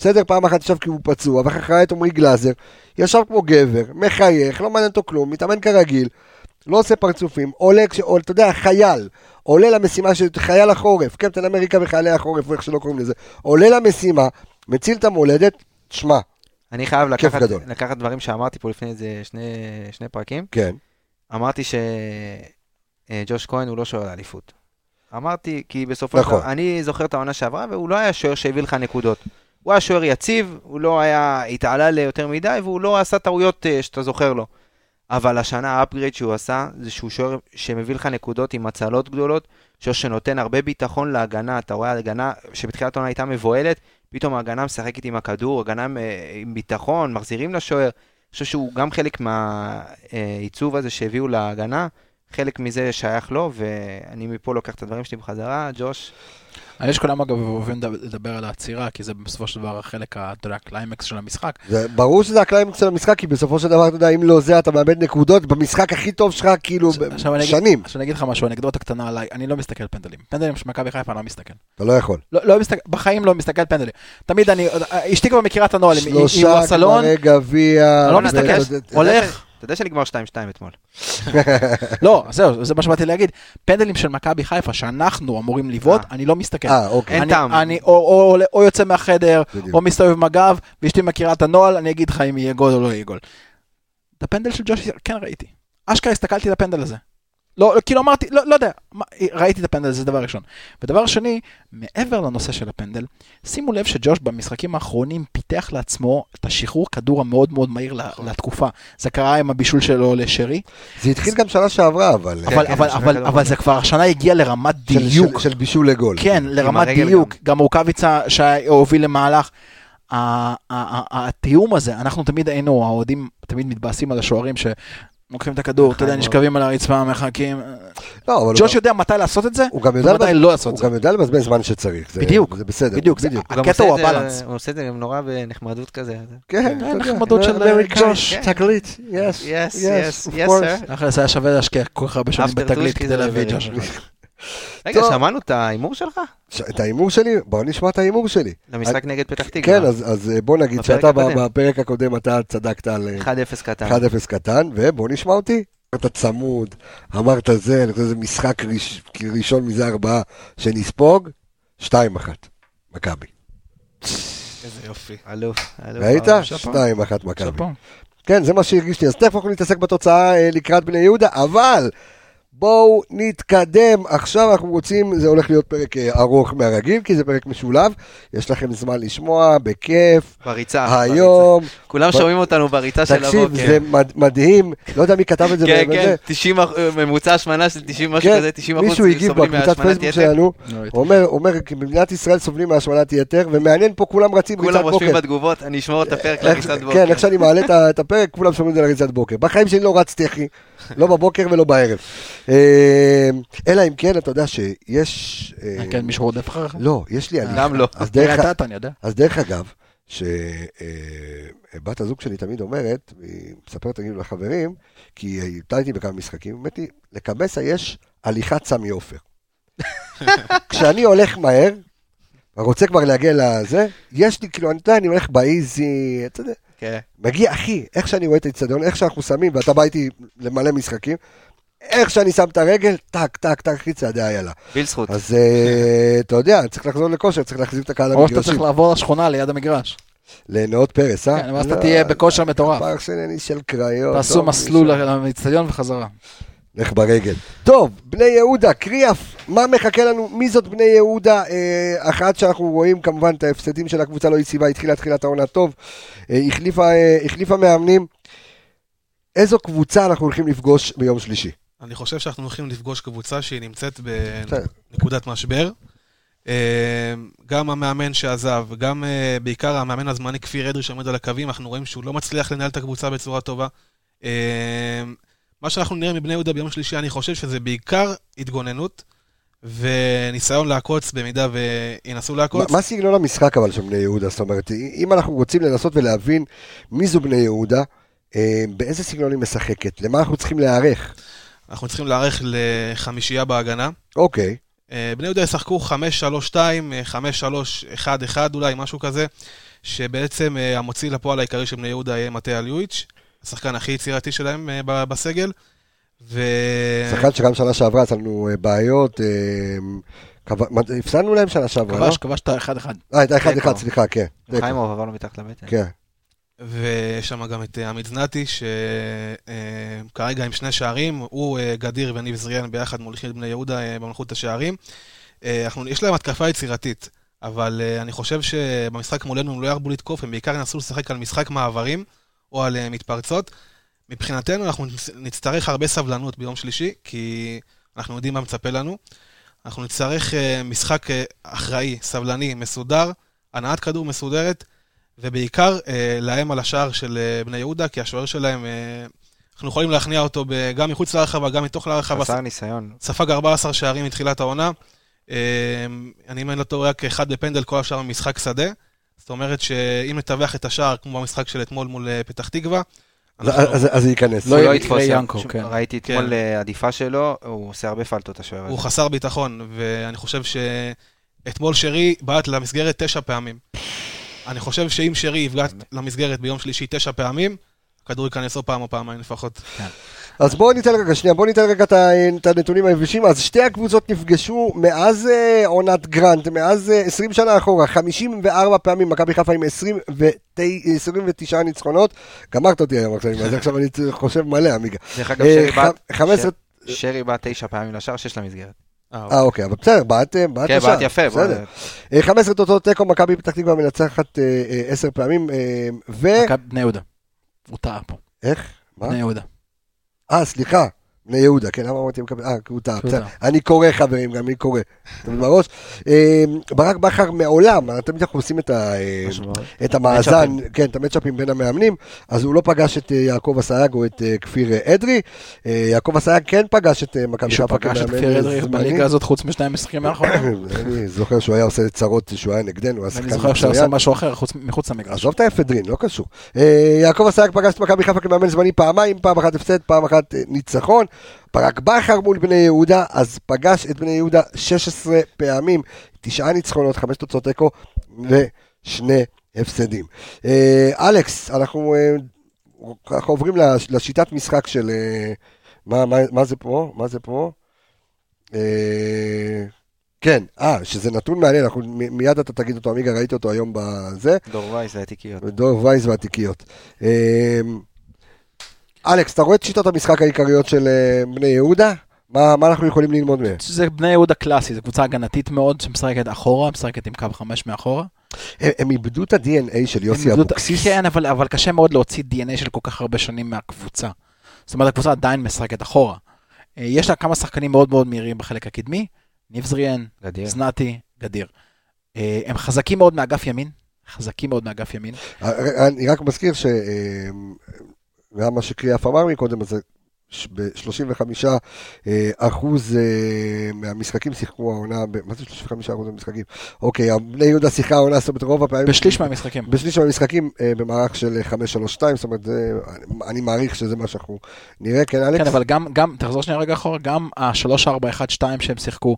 בסדר, פעם אחת ישב כי הוא פצוע, ואחר כך ראה את עמרי גלאזר, ישב כמו גבר, מחייך, לא מעניין אותו כלום, מתאמן כרגיל, לא עושה פרצופים, עולה, כש- או, אתה יודע, חייל, עולה למשימה של חייל החורף, קפטן אמריקה וחיילי החורף, או איך שלא קוראים לזה, עולה למשימה, מציל את המולדת, שמע, אני חייב לקחת, גדול. לקחת דברים שאמרתי פה לפני איזה שני, שני פרקים. כן, אמרתי שג'וש כהן הוא לא שוער לאליפות. אמרתי, כי בסופו של נכון. דבר, אני זוכר את העונה שעברה, והוא לא היה שוער שהביא לך נקודות. הוא היה שוער יציב, הוא לא היה, התעלה ליותר מדי, והוא לא עשה טעויות אה, שאתה זוכר לו. אבל השנה ה upgrade שהוא עשה, זה שהוא שוער שמביא לך נקודות עם הצלות גדולות, שוער שנותן הרבה ביטחון להגנה, אתה רואה הגנה שבתחילת העונה הייתה מבוהלת, פתאום ההגנה משחקת עם הכדור, הגנה אה, עם ביטחון, מחזירים לשוער. אני חושב שהוא גם חלק מהעיצוב הזה שהביאו להגנה, חלק מזה שייך לו, ואני מפה לוקח את הדברים שלי בחזרה. ג'וש, יש כולם אגב אוהבים לדבר- על העצירה, כי זה בסופו של דבר החלק, אתה יודע, הקליימקס של המשחק. ברור שזה הקליימקס של המשחק, כי בסופו של דבר, אתה יודע, אם לא זה, אתה מאבד נקודות במשחק הכי טוב שלך, כאילו, שנים, עכשיו אני אגיד לך משהו, אנקדוטה קטנה עליי, אני לא מסתכל פנדלים. פנדלים של מכבי חיפה אני לא מסתכל. אתה לא יכול. לא, לא בחיים לא מסתכל פנדלים. תמיד אני, אשתי כבר מכירה את הנוהל, היא- היא שלושה בסלון, גמרי גביע. אני לא מסתכל, הולך, אתה יודע שנגמר 2-2 אתמול. לא, זהו, זה מה שבאתי להגיד. פנדלים של מכבי חיפה שאנחנו אמורים לבעוט, אה. אני לא מסתכל. אה, אוקיי. אין טעם. אני או- יוצא מהחדר. או מסתובב עם הגב, ואשתי מכירה את הנוהל, אני אגיד לך אם יהיה גול או לא יהיה גול. את הפנדל של ג'וש כן ראיתי. אשכרה הסתכלתי על הפנדל הזה. לא, לא, כאילו אמרתי, לא, לא יודע, מה, ראיתי את הפנדל זה דבר ראשון. ודבר שני, מעבר לנושא של הפנדל, שימו לב שג'וש במשחקים האחרונים פיתח לעצמו את השחרור כדור המאוד מאוד מהיר נכון. לתקופה. זה קרה עם הבישול שלו לשרי, זה התחיל גם שנה שעברה, אבל... אבל, כן, אבל, זה אבל, כדור אבל זה כבר השנה הגיע לרמת של- דיוק. של- של בישול לגול. כן, לרמת דיוק. גם. גם רוקאביצה שהוביל למהלך. התיאום הזה, אנחנו תמיד היינו, האוהדים תמיד מתבאסים על השוערים שלוקחים את הכדור, אתה יודע. נשכבים על הרצפה, מחכים. לא, אבל הוא ג'וש יודע מתי לעשות את זה, הוא ומתי לא לעשות את הוא זה. גם יודע לבזבז זמן שצריך. בדיוק, זה בסדר. בדיוק. הוא הקטע הוא הבלנס. הוא עושה את זה גם נורא בנחמדות כזה. כן, יודע. נחמדות של, אה, ג'וש. yes, of yes, course. sir. אחרי זה היה שווה להשקיע כל כך הרבה שנים בתגלית כדי להביא את ג'וש. רגע. שמענו את ההימור שלך? ש- את ההימור שלי? בוא נשמע את ההימור שלי. למשחק נגד פתח תקווה. כן, אז- אז בוא נגיד שאתה. בפרק הקודם אתה צדקת על אה, 1-0 קטן. 1-0 קטן, ובוא נשמע אותי. אמרת צמוד, אמרת זה, אני חושב שזה משחק ראש- ראשון מזה ארבעה שנספוג, שתיים אחת, מכבי. איזה יופי. אלוף, אלוף. ראית? אלוף. שתיים אחת מכבי. שאפו. כן, זה מה שהרגיש לי. אז תכף אנחנו נתעסק בתוצאה אה, לקראת בני יהודה, אבל בואו נתקדם. עכשיו אנחנו רוצים, זה הולך להיות פרק אה, ארוך מהרגיל, כי זה פרק משולב. יש לכם זמן לשמוע, בכיף. בריצה. היום, בריצה. כולם ב- שומעים אותנו בריצה של תקשיב, הבוקר. זה מד- מדהים, לא יודע מי כתב את זה. כן. כן, 90 אח- ממוצע השמנה של 90 משהו כן, כזה, 90 אחוז מישהו הגיב בקבוצת פייסבוק. שלנו, אומר, אומר, כי במדינת ישראל סובלים מהשמנת יתר, ומעניין פה כולם רצים כולם ריצת רושמים בוקר. בתגובות, אני אשמור את הפרק איך- לריצת בוקר. כן, איך שאני מעלה את הפרק, כולם שומעים את זה לריצת בוקר. בחיים שלי לא רצתי, אחי. לא בבוקר ולא בערב. אה, אלא אם כן, אתה יודע שיש... אה, כן, מישהו רודף אחריך? לא, יש לי הליכה. גם לא. אז דרך ה- ידעת, אני יודע. אז דרך אגב, שבת הזוג שלי תמיד אומרת, היא מספרת תגיד לחברים, כי היא הייתה איתי בכמה משחקים, אומרת לי, לקבסה יש הליכת סמי עופר. כשאני הולך מהר, רוצה כבר להגיע לזה, יש לי, כאילו, אני יודע, אני הולך באיזי, אתה יודע, כן. מגיע, אחי, איך שאני רואה את האצטדיון, איך שאנחנו שמים, ואתה בא איתי למלא משחקים, איך שאני שם את הרגל, טק, טק, טק, אחי, צעדי איילה. ביל זכות. אז אה, אתה יודע, צריך לחזור לכושר, צריך להחזיר את הקהל או שאתה. צריך לעבור לשכונה ליד המגרש. לנאות פרס, אה? כן, ואז אתה לא, תהיה בכושר מטורף. פארק שני של קריות. תעשו טוב, מסלול משם. לאצטדיון וחזרה. לך ברגל. טוב, בני יהודה, קריאף, מה מחכה לנו? מי זאת בני יהודה? אה, אחת שאנחנו רואים כמובן את ההפסדים של הקבוצה לא יציבה, התחילה תחילת העונה טוב, אה, החליפה, אה, החליפה מאמנים. איזו קבוצה אנחנו הולכים לפגוש ביום שלישי? אני חושב שאנחנו הולכים לפגוש קבוצה שהיא נמצאת. בנקודת משבר. גם המאמן שעזב, גם בעיקר המאמן הזמני כפיר אדרי שעומד על הקווים, אנחנו רואים שהוא לא מצליח לנהל את הקבוצה בצורה טובה. אה, מה שאנחנו נראה מבני יהודה ביום שלישי, אני חושב שזה בעיקר התגוננות וניסיון לעקוץ במידה וינסו לעקוץ. מה סגנון המשחק אבל של בני יהודה? זאת אומרת, אם אנחנו רוצים לנסות ולהבין מי זו בני יהודה, אה, באיזה סגנון היא משחקת? למה אנחנו צריכים להיערך? אנחנו צריכים להיערך לחמישייה בהגנה. אוקיי, אה, בני יהודה ישחקו 5-3-2, אה, 5-3-1-1 אולי, משהו כזה, שבעצם אה, המוציא לפועל העיקרי של בני יהודה יהיה מטה אליואיץ', השחקן הכי יצירתי שלהם אה, בסגל. ו... שחקן שגם שנה שעברה עשה לנו אה, בעיות, אה, הפסדנו להם שנה שעברה, לא? כבש, כבש את האחד-אחד. אה, הייתה אחד תיקו. אחד, סליחה, כן. חיימוב עבר לו מתחת לבטן. כן. ויש שם גם את עמית זנתי, שכרגע עם שני שערים, הוא, גדיר וניב זריאן ביחד מוליכים את בני יהודה במלכות השערים. אנחנו, יש להם התקפה יצירתית, אבל אני חושב שבמשחק מולנו הם לא ירבו לתקוף, הם בעיקר ינסו לשחק על משחק מעברים או על אה, מתפרצות. מבחינתנו אנחנו נצ- נצטרך הרבה סבלנות ביום שלישי, כי אנחנו יודעים מה מצפה לנו. אנחנו נצטרך אה, משחק אה, אחראי, סבלני, מסודר, הנעת כדור מסודרת, ובעיקר לאיים על השער של בני יהודה, כי השוער שלהם, אנחנו יכולים להכניע אותו גם מחוץ לרחבה, גם מתוך לרחבה. חסר ניסיון. ספג 14 שערים מתחילת העונה. אני אם אני לא רק אחד בפנדל, כל השאר במשחק שדה. זאת אומרת שאם נטווח את השער, כמו במשחק של אתמול מול אה, פתח תקווה, אז- זה ייכנס. לא לא יתפוס. ינקו, שום- כן. ראיתי אתמול אה, עדיפה שלו, הוא עושה הרבה פלטות השוער הזה. הוא חסר ביטחון, ואני חושב שאתמול שרי בעט למסגרת תשע פעמים. אני חושב שאם שרי יבגט למסגרת ביום שלישי תשע פעמים, הכדור ייכנס או פעם או פעמיים לפחות. אז בואו ניתן רגע, שנייה, בואו ניתן רגע את הנתונים היבשים. אז שתי הקבוצות נפגשו מאז אה, עונת גרנט, מאז אה, 20 שנה אחורה, 54 פעמים, מכבי חיפה עם 29 29 ניצחונות. גמרת אותי היום עכשיו, אז עכשיו אני חושב מלא, עמיגה. דרך אגב, אה, שרי בעט- ח- 15... ש- שרי בעט תשע פעמים לשער, שש למסגרת. אה, אוקיי, אבל בסדר, בעט אה, בעט כן, בעט יפה. בסדר. אה, 15 תוצאות תיקו, מכבי פתח תקווה מנצחת אה, אה, 10 פעמים, אה, ו... מכבי בני יהודה. הוא טעה פה. איך? מה? בני יהודה. אה, סליחה, בני יהודה, כן, למה אמרתי מכבי... אה, כי הוא טעה, בסדר. אני קורא חברים, גם אני קורא. אתה מבין בראש? אה, ברק בכר מעולם, תמיד אנחנו עושים את את המאזן, כן, את המצ'אפים בין המאמנים, אז הוא לא פגש את אה, יעקב אסייג או את אה, כפיר אדרי. אה, יעקב אסייג כן פגש את מכבי מישהו חיפה פגש את כמאמן כפיר אדרי זמני. בליגה הזאת חוץ משניים משחקים האחרונים? אני זוכר שהוא היה עושה צרות שהוא היה נגדנו, היה אני זוכר שהוא עושה. משהו אחר חוץ- מחוץ למגרש. עזוב את האפדרין, לא קשור. יעקב אסייג פגש את מכבי חיפה כמאמן זמני פעמיים, פעם אחת הפסד, פעם אחת ניצחון. ברק בכר מול בני יהודה, אז פגש את בני יהודה 16 פעמים, תשעה ניצחונות, חמש תוצאות תיקו ושני הפסדים. אה, אלכס, אנחנו אה, ככה עוברים לש- לשיטת משחק של אה, מה, מה, מה זה פה? מה זה פה? כן, אה, שזה נתון מעניין, אנחנו, מיד אתה תגיד אותו, עמיגה, ראיתי אותו היום בזה, דור וייס והתיקיות. דור וייס והתיקיות. אלכס, אתה רואה את שיטות המשחק העיקריות של אה, בני יהודה? מה, מה אנחנו יכולים ללמוד מהם? זה בני יהודה קלאסי, זו קבוצה הגנתית מאוד שמשחקת אחורה, משחקת עם קו חמש מאחורה. הם, הם איבדו את ה-DNA של יוסי אבוקסיס. כן, אבל, אבל קשה מאוד להוציא DNA של כל כך הרבה שנים מהקבוצה. זאת אומרת, הקבוצה עדיין משחקת אחורה. אה, יש לה כמה שחקנים מאוד מאוד מהירים בחלק הקדמי, ניב זריאן, גדיר. זנתי, גדיר. אה, הם חזקים מאוד מאגף ימין, חזקים מאוד מאגף ימין. אני רק מזכיר ש... גם מה שקריאף אמר מקודם, אז זה ש- ב-35 אה, אחוז אה, מהמשחקים שיחקו העונה, מה זה 35 אחוז מהמשחקים? אוקיי, בני יהודה שיחקה העונה, זאת אומרת רוב הפעמים... בשליש מהמשחקים. בשליש מהמשחקים אה, במערך של 5-3-2, זאת אומרת, אני- מעריך שזה מה שאנחנו נראה, כן אלכס? כן, אבל גם, גם, תחזור שנייה רגע אחורה, גם ה-3-4-1-2 שהם שיחקו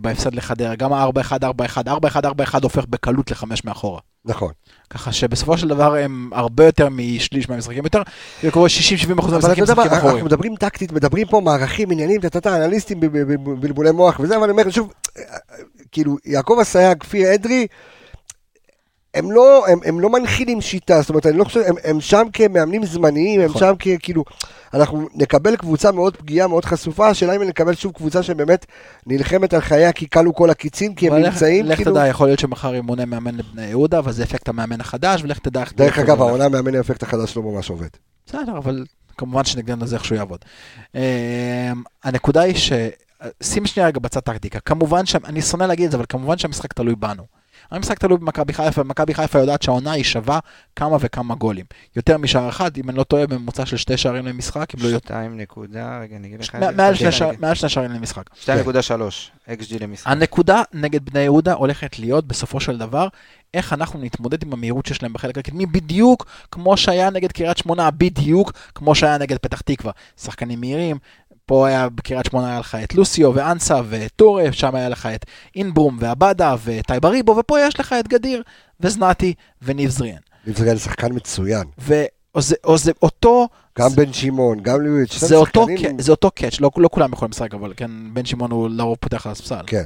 בהפסד לחדרה, גם ה-4-1-4-1, 4-1-4-1 הופך בקלות ל-5 מאחורה. נכון. ככה שבסופו של דבר הם הרבה יותר משליש מהמשחקים, יותר, זה קורה 60-70 אחוז אבל אתה מהמשחקים יודע מה, משחקים אחוריים. אנחנו מדברים טקטית, מדברים פה מערכים, עניינים, טטטה, אנליסטים, בלבולי מוח וזה, אבל אני אומר, שוב, כאילו, יעקב אסייג, כפיר אדרי, הם לא, הם, הם לא מנחילים שיטה, זאת אומרת, אני לא חושב, הם, הם שם כמאמנים זמניים, הם נכון. שם ככאילו, אנחנו נקבל קבוצה מאוד פגיעה, מאוד חשופה, השאלה אם נקבל שוב קבוצה שבאמת נלחמת על חייה, כי כלו כל הקיצים, כי הם לך- נמצאים, לך כאילו... תדע, יכול להיות שמחר ימונה מאמן לבני יהודה, אבל זה אפקט המאמן החדש, ולך תדע איך... דרך אגב. העונה המאמן האפקט החדש לא ממש עובד. בסדר, אבל כמובן שנגדנו זה איך שהוא יעבוד. אמ, הנקודה היא ש... שים שנייה רגע בצד טקטיקה. כמובן, ש... אני שונא להגיד את זה, אבל כמובן שהמשחק תלוי בנו. המשחק תלוי במכבי חיפה, ומכבי חיפה יודעת שהעונה היא שווה כמה וכמה גולים. יותר משער אחד, אם אני לא טועה, בממוצע של שתי שערים למשחק, אם לא יותר. 2 נקודה, רגע, אני אגיד לך. מע- מעל שני שער- מעל שני שערים למשחק. 2.3, XG למשחק. הנקודה נגד בני יהודה הולכת להיות בסופו של דבר איך אנחנו נתמודד עם המהירות שיש להם בחלק הקדמי, בדיוק כמו שהיה נגד קריית שמונה, בדיוק כמו שהיה נגד פתח תקווה. שחקנים מהירים, פה היה בקריית שמונה היה לך את לוסיו ואנסה וטורף, שם היה לך את אינברום ועבדה וטייבריבו, ופה יש לך את גדיר וזנתי וניב זריאן. ליבזגן שחקן מצוין. וזה אותו, גם בן שמעון, גם ליוויץ'. שני זה שחקנים- זה אותו קאץ', לא, לא כולם יכולים לשחק, אבל כן, בן שמעון הוא לרוב פותח על הספסל. כן.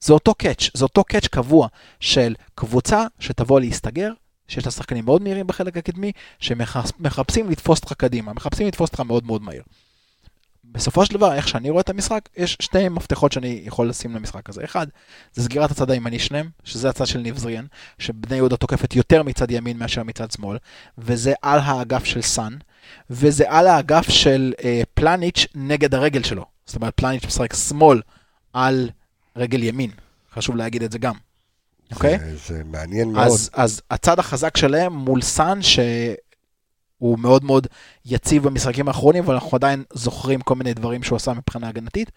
זה אותו קאץ', זה אותו קאץ' קבוע של קבוצה שתבוא להסתגר, שיש לה שחקנים מאוד מהירים בחלק הקדמי, שמחפשים לתפוס אותך קדימה, מחפשים לתפוס אותך מאוד מאוד מהיר. בסופו של דבר, איך שאני רואה את המשחק, יש שתי מפתחות שאני יכול לשים למשחק הזה. אחד, זה סגירת הצד הימני שלהם, שזה הצד של ניב זריאן, שבני יהודה תוקפת יותר מצד ימין מאשר מצד שמאל, וזה על האגף של סאן, וזה על האגף של אה, פלניץ' נגד הרגל שלו. זאת אומרת, פלניץ' משחק שמאל על רגל ימין. חשוב להגיד את זה גם. אוקיי? זה- זה מעניין מאוד. אז, אז הצד החזק שלהם מול סאן, שהוא מאוד מאוד יציב במשחקים האחרונים, אבל אנחנו עדיין זוכרים כל מיני דברים שהוא עשה מבחינה הגנתית,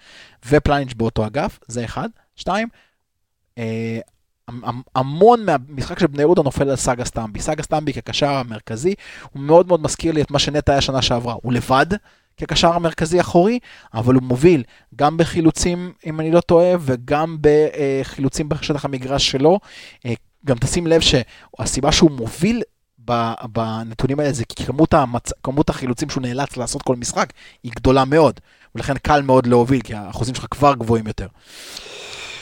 ופלניץ' באותו אגף, זה אחד. שתיים, אה, המ- המ- המון מהמשחק של בני יהודה נופל על סאגה סטמבי. סאגה סטמבי כקשר המרכזי, הוא מאוד מאוד מזכיר לי את מה שנטע היה שנה שעברה. הוא לבד כקשר המרכזי אחורי, אבל הוא מוביל גם בחילוצים, אם אני לא טועה, וגם בחילוצים בשטח המגרש שלו. אה, גם תשים לב שהסיבה שהוא מוביל בנתונים האלה זה כי כמות, המצ... כמות החילוצים שהוא נאלץ לעשות כל משחק היא גדולה מאוד, ולכן קל מאוד להוביל, כי האחוזים שלך כבר גבוהים יותר.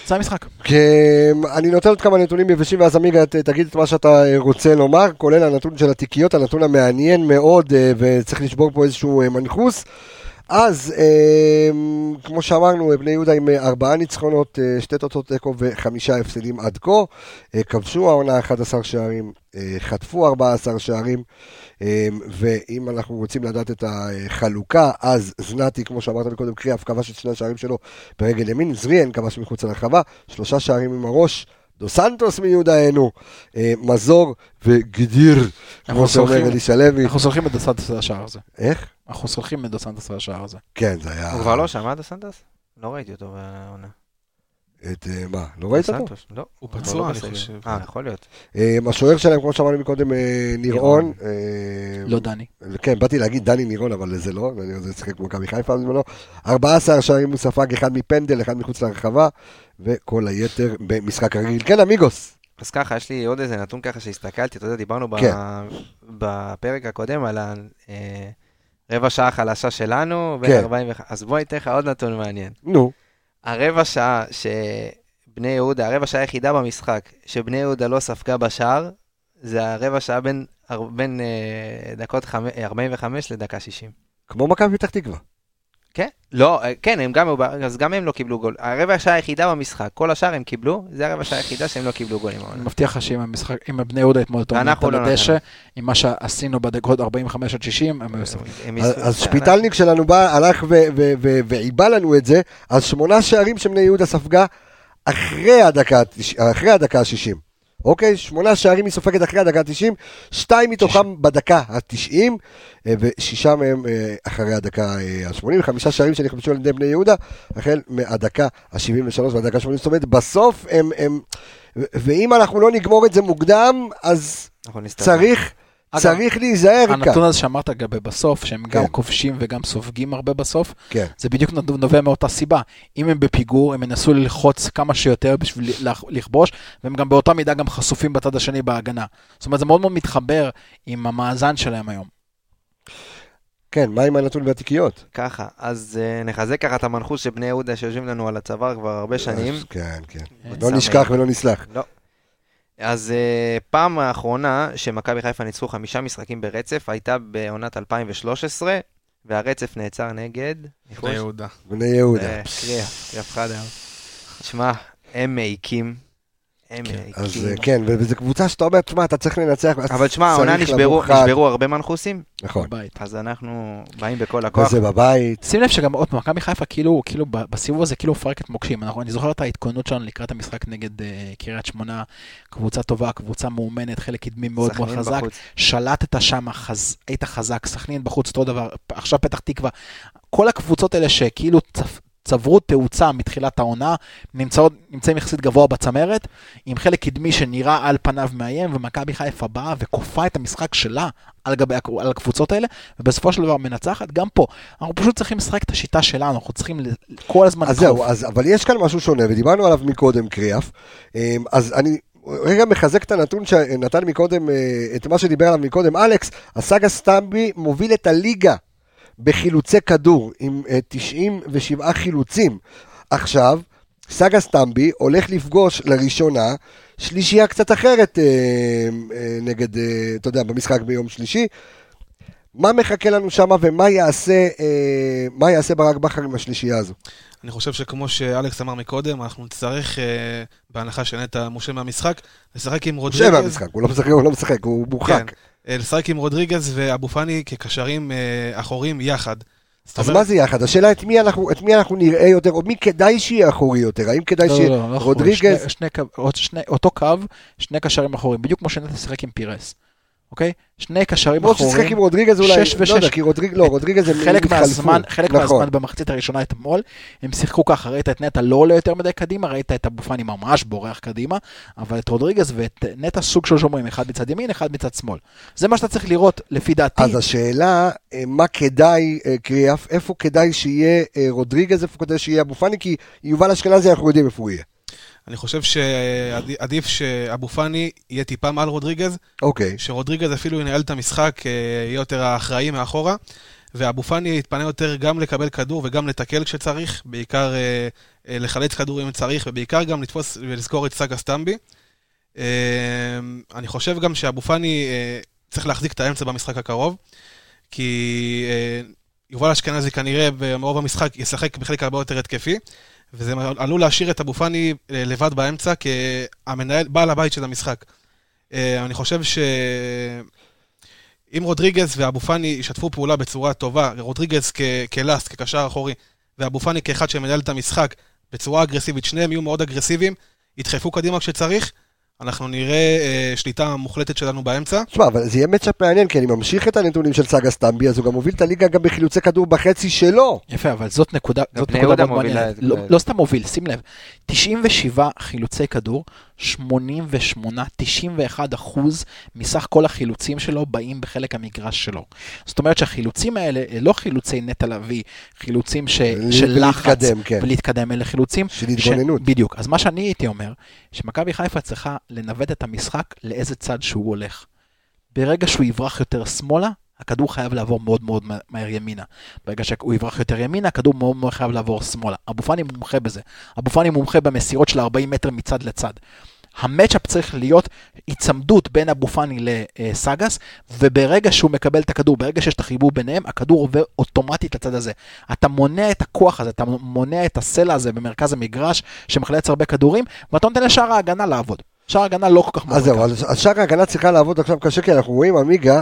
זה המשחק. כן, אני נותן עוד כמה נתונים יבשים, ואז עמיגה תגיד את מה שאתה אה, רוצה לומר, כולל הנתון של התיקיות, הנתון המעניין מאוד, אה, וצריך לשבור פה איזשהו אה, מנחוס. אז, אה, כמו שאמרנו, בני יהודה עם ארבעה ניצחונות, אה, שתי תוצאות תיקו וחמישה הפסדים עד כה. אה, כבשו העונה 11 שערים, אה, חטפו 14 שערים, אה, ואם אנחנו רוצים לדעת את החלוקה, אז זנתי, כמו שאמרת מקודם, קריאף כבש את שני השערים שלו ברגל ימין, זריאן כבש מחוץ לרחבה, שלושה שערים עם הראש. דו סנטוס אה, מזור וגדיר, כמו שאומר אלישע לוי. אנחנו סולחים את דו סנטוס על השער הזה. איך? אנחנו סולחים את דו סנטוס על השער הזה. כן, זה היה... הוא כבר לא שם, דו סנטוס? לא ראיתי אותו בעונה. את, אה, מה, לא ראית אותו? לא. הוא כבר פצוע, לא אני. חושב. אה, יכול להיות. אה, השוער שלהם, כמו שאמרנו מקודם, אה, נירון. אה, לא דני. כן, באתי להגיד דני נירון, אבל זה לא, אני רוצה לשחק במכבי חיפה בזמנו. 14 שערים הוא ספג, אחד מפנדל, אחד מחוץ לרחבה, וכל היתר במשחק הרגיל. כן, אמיגוס. אז ככה, יש לי עוד איזה נתון ככה שהסתכלתי, אתה יודע, דיברנו ב- כן. בפרק הקודם על ה- אה, רבע שעה חלשה שלנו, בין כן. 40 וח- אז בוא אתן לך עוד נתון מעניין. נו, הרבע שעה שבני יהודה, הרבע שעה היחידה במשחק, שבני יהודה לא ספגה בשער, זה הרבע שעה בין, בין אה, דקות חמ- אה, 45 לדקה 60. כמו מכבי פתח תקווה. כן? לא, אה, כן, הם גם, אז גם הם לא קיבלו גול. הרבע שעה היחידה במשחק, כל השאר הם קיבלו, זה הרבע שעה היחידה שהם לא קיבלו גולים. אני. מבטיח לך שאם המשחק, אם בני יהודה אתמול על לא הדשא. עם מה שעשינו בדקות 45 עד 60, הם היו. הם אז שפיטלניק שלנו בא, הלך ועיבה לנו את זה, אז שמונה שערים שבני יהודה ספגה אחרי הדקה התש- אחרי הדקה ה-60. אוקיי? שמונה שערים היא סופגת אחרי הדקה ה-90, שתיים מתוכם בדקה ה-90, ושישה מהם אה, אחרי הדקה ה-80, חמישה שערים שנכבשו על ידי בני יהודה, החל מהדקה ה-73 והדקה ה-80, זאת אומרת, בסוף הם, הם... ואם אנחנו לא נגמור את זה מוקדם, אז. צריך, צריך להיזהר כאן. הנתון הזה שאמרת לגבי בסוף, שהם גם כן. כובשים וגם סופגים הרבה בסוף, כן. זה בדיוק נובע מאותה סיבה. אם הם בפיגור, הם ינסו ללחוץ כמה שיותר בשביל לכ- לכבוש, והם גם באותה מידה גם חשופים בצד השני בהגנה. זאת אומרת, זה מאוד מאוד מתחבר עם המאזן שלהם היום. כן, מה עם הנתון והתיקיות? ככה, אז uh, נחזק ככה את המנחוס של בני יהודה שיושבים לנו על הצוואר כבר הרבה שנים. כן, כן. אין לא. נשכח ולא נסלח. לא. אז uh, פעם האחרונה שמכבי חיפה ניצחו חמישה משחקים ברצף הייתה בעונת 2013, והרצף נעצר נגד... בני יהודה. בני יהודה. אה, קריאה, קריאה פחדה. שמע, הם מעיקים. הם אז מעיקים. אה, כן, וזו קבוצה שאתה אומר, תשמע, אתה צריך לנצח. אבל תשמע, העונה נשברו הרבה מנחוסים, נכון. בבית. אז אנחנו באים בכל הכוח. וזה בבית. שים לב שגם עוד פעם, מכבי חיפה כאילו, כאילו בסיבוב הזה כאילו מפרקת מוקשים. אנחנו, אני זוכר את ההתכוננות שלנו לקראת המשחק נגד uh, קריית שמונה, קבוצה טובה, קבוצה מאומנת, חלק קדמי מאוד מאוד חזק. שלטת שם, חז... היית חזק, סכנין בחוץ אותו דבר, עכשיו פתח תקווה. כל הקבוצות האלה שכאילו צפ... צברו תאוצה מתחילת העונה, נמצאות, נמצאים יחסית גבוה בצמרת, עם חלק קדמי שנראה על פניו מאיים, ומכבי חיפה באה וכופה את המשחק שלה על גבי על הקבוצות האלה, ובסופו של דבר מנצחת. גם פה, אנחנו פשוט צריכים לשחק את השיטה שלנו, אנחנו צריכים כל הזמן אז זהו, אז, אבל יש כאן משהו שונה, ודיברנו עליו מקודם, קריאף. אמ, אז אני רגע מחזק את הנתון שנתן מקודם, אה, את מה שדיבר עליו מקודם אלכס, הסאגה סטמבי מוביל את הליגה בחילוצי כדור, עם אה, 97 חילוצים. עכשיו, סאגה סטמבי הולך לפגוש לראשונה שלישייה קצת אחרת אה, אה, נגד, אה, אתה יודע, במשחק ביום שלישי. מה מחכה לנו שם ומה יעשה, אה, מה יעשה ברק בכר עם השלישייה הזו? אני חושב שכמו שאלכס אמר מקודם, אנחנו נצטרך, אה, בהנחה שנטע מושל מהמשחק, לשחק עם רודריגז. שבע המשחק, הוא לא משחק, הוא לא משחק, הוא מורחק. כן, אה, לשחק עם רודריגז ואבו פאני כקשרים אה, אחוריים יחד. אז מה זה יחד? השאלה את מי אנחנו, את מי אנחנו נראה יותר, או מי כדאי שיהיה אחורי יותר? האם כדאי לא, שיהיה לא, לא, לא, רודריגז? שני, שני, אותו קו, שני קשרים אחוריים, בדיוק כמו שנטע שיחק עם פירס, אוקיי? שני קשרים למרות ששיחק אחוריים. עם רודריגז אולי, שש לא יודע, ושש. כי רודריגז, לא, רודריגז הם חלק. מהזמן, חלק נכון. מהזמן במחצית הראשונה אתמול, הם שיחקו ככה, ראית את נטע לא עולה יותר מדי קדימה, ראית את אבו פאני ממש בורח קדימה, אבל את רודריגז ואת נטע סוג של שומרים, אחד מצד ימין, אחד מצד שמאל. זה מה שאתה צריך לראות, לפי דעתי. אז השאלה, אה, מה כדאי, אה, קריאף, איפה כדאי שיהיה אה, רודריגז, איפה כדאי שיהיה אבו פאני, כי יובל אשכנזי אנחנו יודעים איפה הוא יהיה. אני חושב שעדיף שאבו פאני יהיה טיפה מעל רודריגז, אוקיי. שרודריגז אפילו ינהל את המשחק, אה, יהיה יותר האחראי מאחורה, ואבו פאני יתפנה יותר גם לקבל כדור וגם לתקל כשצריך, בעיקר אה, אה, לחלץ כדור אם צריך, ובעיקר גם לתפוס ולזכור את סאגה סטמבי. אה, אני חושב גם שאבו פאני אה, צריך להחזיק את האמצע במשחק הקרוב, כי אה, יובל אשכנזי כנראה ברוב המשחק ישחק בחלק הרבה יותר התקפי, וזה עלול להשאיר את אבו פאני אה, לבד באמצע כהמנהל, בעל הבית של המשחק. אה, אני חושב ש... אם רודריגז ואבו פאני ישתפו פעולה בצורה טובה, רודריגז כ- כלאסט, כקשר אחורי, ואבו פאני כאחד שמנהל את המשחק בצורה אגרסיבית, שניהם יהיו מאוד אגרסיביים, ידחפו קדימה כשצריך, אנחנו נראה אה, שליטה מוחלטת שלנו באמצע. תשמע, אבל זה יהיה מצ'אפ מעניין, כי אני ממשיך את הנתונים של סאגה סטמבי, אז הוא גם מוביל את הליגה גם בחילוצי כדור בחצי שלו. יפה, אבל זאת נקודה, זאת נקודה מאוד מעניינת. לא. לא סתם מוביל, שים לב. 97 חילוצי כדור, 88, 91 אחוז מסך כל החילוצים שלו באים בחלק המגרש שלו. זאת אומרת שהחילוצים האלה, אלה לא חילוצי נטע לביא, חילוצים ש, של לחץ ולהתקדם, כן. ולהתקדם, אלה חילוצים של התגוננות. בדיוק. אז מה שאני הייתי אומר, שמכבי חיפה צריכה לנווט את המשחק לאיזה צד שהוא הולך. ברגע שהוא יברח יותר שמאלה, הכדור חייב לעבור מאוד מאוד מה- מהר ימינה. ברגע שהוא יברח יותר ימינה, הכדור מאוד מאוד חייב לעבור שמאלה. אבו פאני מומחה בזה. אבו פאני מומחה במסירות של 40 מטר מצד לצד. המצ'אפ צריך להיות היצמדות בין אבו פאני לסאגס, וברגע שהוא מקבל את הכדור, ברגע שיש את החיבור ביניהם, הכדור עובר אוטומטית לצד הזה. אתה מונע את הכוח הזה, אתה מונע את הסלע הזה במרכז המגרש, שמחלץ הרבה כדורים, ואתה נותן לשאר ההגנה לעבוד. שאר ההגנה לא כל כך אז זהו. אז שאר ההגנה צריכה לעבוד עכשיו קשה, כי אנחנו רואים עמיגה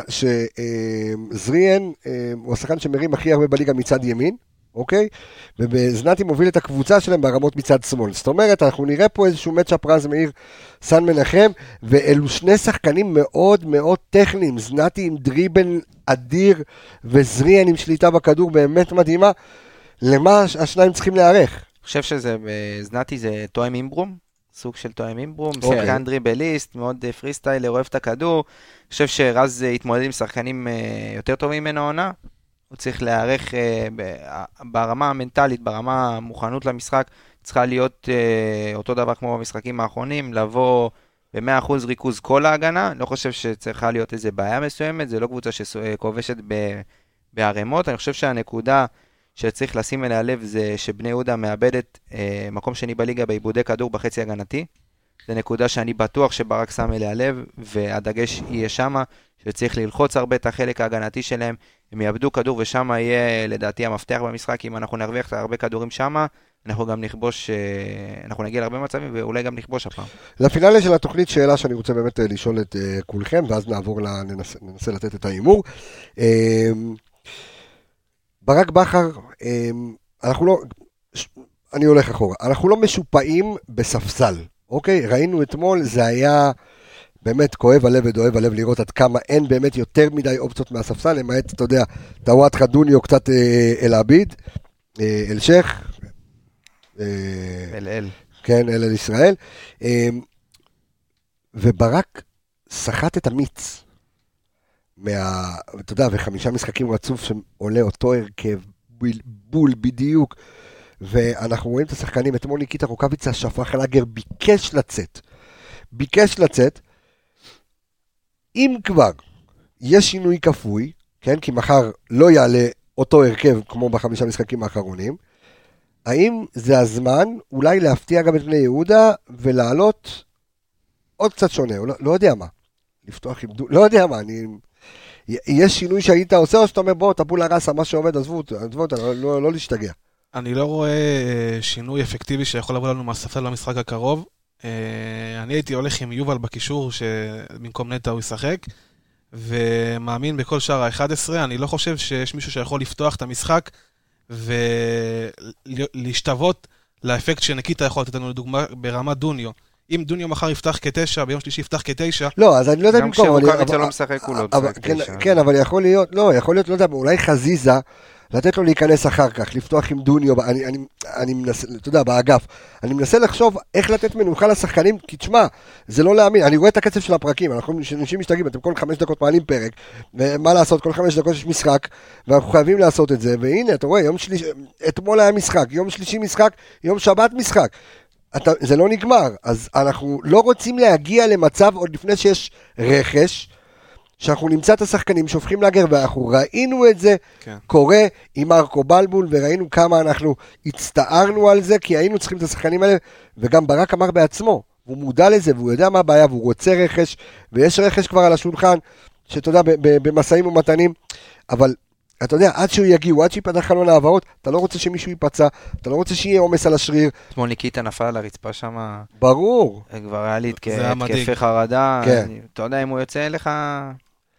שזריאן הוא השחקן שמרים הכי הרבה בליגה מצד ימין, אוקיי? ובזנתי מוביל את הקבוצה שלהם ברמות מצד שמאל. זאת אומרת, אנחנו נראה פה איזשהו מצ'אפ רז מאיר סן מנחם, ואלו שני שחקנים מאוד מאוד טכניים. זנתי עם דריבל אדיר, וזריאן עם שליטה בכדור באמת מדהימה. למה הש- השניים צריכים להיערך? אני חושב שזה, זנתי זה תואם אימברום, סוג של תואם אימברום, אוקיי. שחקן דריבליסט, מאוד אה, פרי סטיילר, אוהב את הכדור. אני חושב שרז אה, התמודד עם שחקנים אה, יותר טובים ממנו העונה. הוא צריך להיערך אה, ברמה המנטלית, ברמה המוכנות למשחק, צריכה להיות אה, אותו דבר כמו במשחקים האחרונים, לבוא ב-100% ריכוז כל ההגנה. לא חושב שצריכה להיות איזו בעיה מסוימת, זה לא קבוצה שכובשת בערימות. אני חושב שהנקודה שצריך לשים אליה לב זה שבני יהודה מאבדת אה, מקום שני בליגה בעיבודי כדור בחצי הגנתי. זו נקודה שאני בטוח שברק שם אליה לב, והדגש יהיה שמה, שצריך ללחוץ הרבה את החלק ההגנתי שלהם. הם יאבדו כדור ושם יהיה לדעתי המפתח במשחק, אם אנחנו נרוויח הרבה כדורים שמה, אנחנו גם נכבוש, אה, אנחנו נגיע להרבה מצבים ואולי גם נכבוש הפעם. לפינאלה של התוכנית שאלה שאני רוצה באמת אה, לשאול את אה, כולכם, ואז נעבור, ל... ננסה, ננסה לתת את ההימור. ברק בכר, אה, אנחנו לא, אני הולך אחורה, אנחנו לא משופעים בספסל, אוקיי? ראינו אתמול, זה היה באמת כואב הלב ודואב הלב לראות עד כמה אין באמת יותר מדי אופציות מהספסל, למעט, אתה יודע, טוואטחה דוניו קצת אה, אל-עביד, אה, אל-שייח. אה, אל אל. כן, אל אל ישראל. אמ, וברק סחט את המיץ. מה... אתה יודע, וחמישה משחקים רצוף שעולה אותו הרכב, בול, בדיוק. ואנחנו רואים את השחקנים, אתמול ניקיטה רוקאביצה שפך לאגר ביקש לצאת. ביקש לצאת. אם כבר יש שינוי כפוי, כן, כי מחר לא יעלה אותו הרכב כמו בחמישה משחקים האחרונים, האם זה הזמן אולי להפתיע גם את בני יהודה ולעלות עוד קצת שונה, לא, לא יודע מה. לפתוח עם דו... לא יודע מה, אני... יש שינוי שהיית עושה, או שאתה אומר, בוא, טבולה ראסה, מה שעומד, עזבו אותנו, לא, לא, לא להשתגע. אני לא רואה אה, שינוי אפקטיבי שיכול לבוא לנו מהספסל במשחק הקרוב. אה, אני הייתי הולך עם יובל בקישור, שבמקום נטע הוא ישחק, ומאמין בכל שאר ה-11. אני לא חושב שיש מישהו שיכול לפתוח את המשחק ולהשתוות לאפקט שנקיטה יכול לתת לנו, לדוגמה, ברמת דוניו. אם דוניו מחר יפתח כתשע, ביום שלישי יפתח כתשע, לא, אז אני לא יודע גם במקום, אבל- כשרוקאביצה לא משחק, הוא לא משחק כן, תשע. כן, אבל יכול להיות, לא, יכול להיות, לא יודע, אולי חזיזה, לתת לו להיכנס אחר כך, לפתוח עם דוניו, אני, אני, אני מנסה, אתה יודע, באגף, אני מנסה לחשוב איך לתת מנוחה לשחקנים, כי תשמע, זה לא להאמין, אני רואה את הקצב של הפרקים, אנחנו אנשים משתגעים, אתם כל חמש דקות מעלים פרק, ומה לעשות, כל חמש דקות יש משחק, ואנחנו חייבים לעשות את זה, והנה, אתה רואה, יום שלישי, אתמול היה משחק, יום שלישי משחק, יום שבת משחק. אתה, זה לא נגמר, אז אנחנו לא רוצים להגיע למצב עוד לפני שיש רכש, שאנחנו נמצא את השחקנים שהופכים להגר, ואנחנו ראינו את זה כן. קורה עם מרקו בלבול, וראינו כמה אנחנו הצטערנו על זה, כי היינו צריכים את השחקנים האלה, וגם ברק אמר בעצמו, הוא מודע לזה, והוא יודע מה הבעיה, והוא רוצה רכש, ויש רכש כבר על השולחן, שאתה יודע, במשאים ומתנים, אבל אתה יודע, עד שהוא יגיעו, עד שיפתח חלון העברות, אתה לא רוצה שמישהו ייפצע, אתה לא רוצה שיהיה עומס על השריר, אתמול ניקיטה נפל על הרצפה שם, ברור. כבר היה לי. התקפי חרדה. כן. אני- אתה יודע, אם הוא יוצא לך,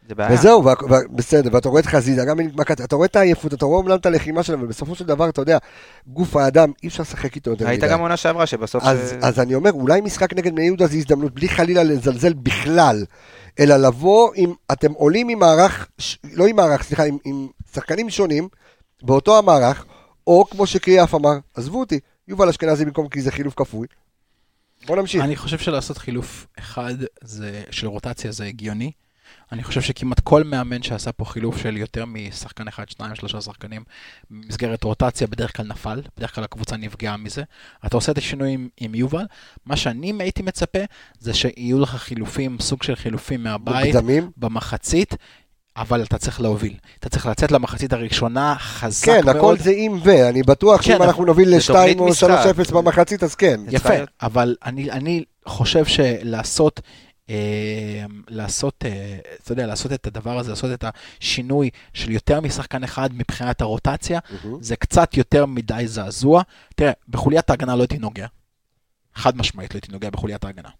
זה בעיה. וזהו, בסדר, ואתה רואה את חזיזה, גם במתמקד, אתה רואה את העייפות, אתה רואה אומנם את הלחימה שלהם, ובסופו של דבר, אתה יודע, גוף האדם, אי אפשר לשחק איתו יותר מדי. גם עונה שעברה שבסוף... אז, ש- אז אני אומר, אולי משחק נגד בני יהודה זה הזדמנות, בלי חלילה לזלזל בכלל, אלא לבוא עם, אתם עולים עם מערך, ש- לא עם מערך, סליחה, עם, עם שחקנים שונים, באותו המערך, או כמו שקריאף אמר, עזבו אותי, יובל אשכנזי במקום כי זה חילוף כפוי. בוא נמשיך. אני חושב שלעשות חילוף אחד זה, של רוטציה זה הגיוני. אני חושב שכמעט כל מאמן שעשה פה חילוף של יותר משחקן אחד, שניים, שלושה שחקנים במסגרת רוטציה בדרך כלל נפל, בדרך כלל הקבוצה נפגעה מזה. אתה עושה את השינוי עם, עם יובל, מה שאני הייתי מצפה זה שיהיו לך חילופים, סוג של חילופים מהבית, מוקדמים, במחצית. אבל אתה צריך להוביל. אתה צריך לצאת למחצית הראשונה חזק כן, מאוד. הכל זה אם ו, אני בטוח כן, שאם אבל- אנחנו נוביל זה ל-2 תוכנית או משחק. 3-0 במחצית, אז כן. יפה, אבל אני, אני חושב שלעשות, אה, לעשות, אה, אתה יודע, לעשות את הדבר הזה, לעשות את השינוי של יותר משחקן אחד מבחינת הרוטציה. זה קצת יותר מדי זעזוע. תראה, בחוליית ההגנה לא הייתי נוגע. חד משמעית לא הייתי נוגע בחוליית ההגנה. אין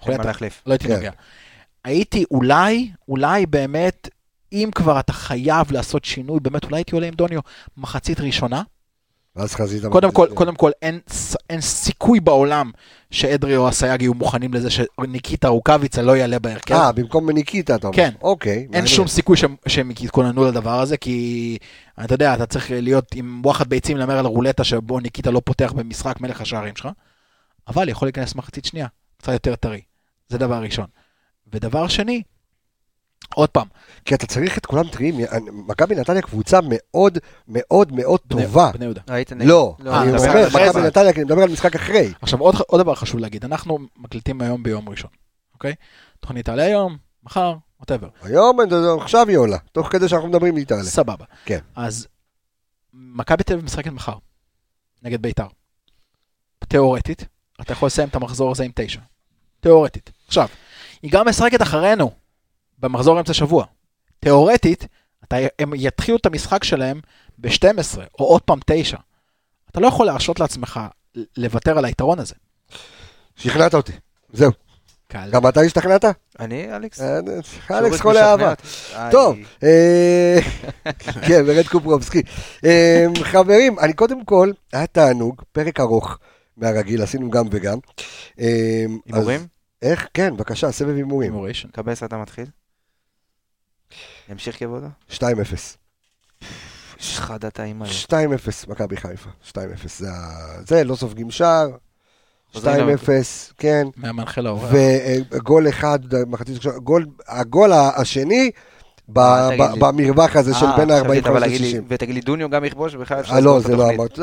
בחוליית מה ה- להחליף. לא הייתי כן. נוגע. הייתי אולי, אולי באמת, אם כבר אתה חייב לעשות שינוי, באמת אולי הייתי עולה עם דוניו מחצית ראשונה. ואז חזית קודם כל. קודם כל אין, אין סיכוי בעולם שאדרי או אסייג יהיו מוכנים לזה שניקיטה רוקאביצה לא יעלה בהרכב. אה, במקום ניקיטה אתה אומר. כן. אוקיי. אין מעניין. שום סיכוי שהם, שהם יתכוננו לדבר הזה, כי אתה יודע, אתה צריך להיות עם וואחד ביצים להמר על רולטה שבו ניקיטה לא פותח במשחק מלך השערים שלך, אבל יכול להיכנס מחצית שנייה, קצת יותר טרי. זה דבר ראשון. ודבר שני, עוד פעם, כי אתה צריך את כולם טריים. מכבי נתניה קבוצה מאוד מאוד מאוד בני- טובה. בני יהודה. ראית נגד? לא, אה, אני אומר, מכבי. נתניה, כי אני מדבר על משחק אחרי. עכשיו עוד, עוד דבר חשוב להגיד, אנחנו מקליטים היום ביום ראשון, אוקיי? תוכנית תעלה היום, מחר, ווטאבר. היום, עכשיו היא עולה, תוך כדי שאנחנו מדברים איתה עליה. סבבה. כן. אז מכבי תל אביב משחקת מחר, נגד ביתר. תיאורטית, אתה יכול לסיים את המחזור הזה עם תשע. תיאורטית. עכשיו, היא גם משחקת אחרינו, במחזור אמצע שבוע. תיאורטית, אתה, הם יתחילו את המשחק שלהם ב-12, או עוד פעם תשע. אתה לא יכול להרשות לעצמך לוותר על היתרון הזה. שכנעת אותי. זהו. קל. גם אתה השתכנעת? אני, אלכס? אה, שוריק אלכס משכנע אהבה. טוב, אה, כן, ורד קופרובסקי. אה, חברים, אני קודם כל, היה תענוג, פרק ארוך מהרגיל, עשינו גם וגם. אה, הימורים? איך? כן, בבקשה, סבב הימורים. הימורים. קבס אתה מתחיל? ימשיך כבודו? 2-0. שחד אתה עם האלה. 2-0, מכבי חיפה. 2-0, זה ה- זה, לא סופגים שער. 2-0, חוזרים כן. מהמנחה לאורח. וגול אחד, מחצית ראשונה, גול, הגול השני, אה. במרווח הזה של אה, בין חשבתי, אבל ה-45 להגיד לי- ל-60. ותגיד לי דוניו גם יכבוש אה, לא, לסגור את זה לא. אמרתי,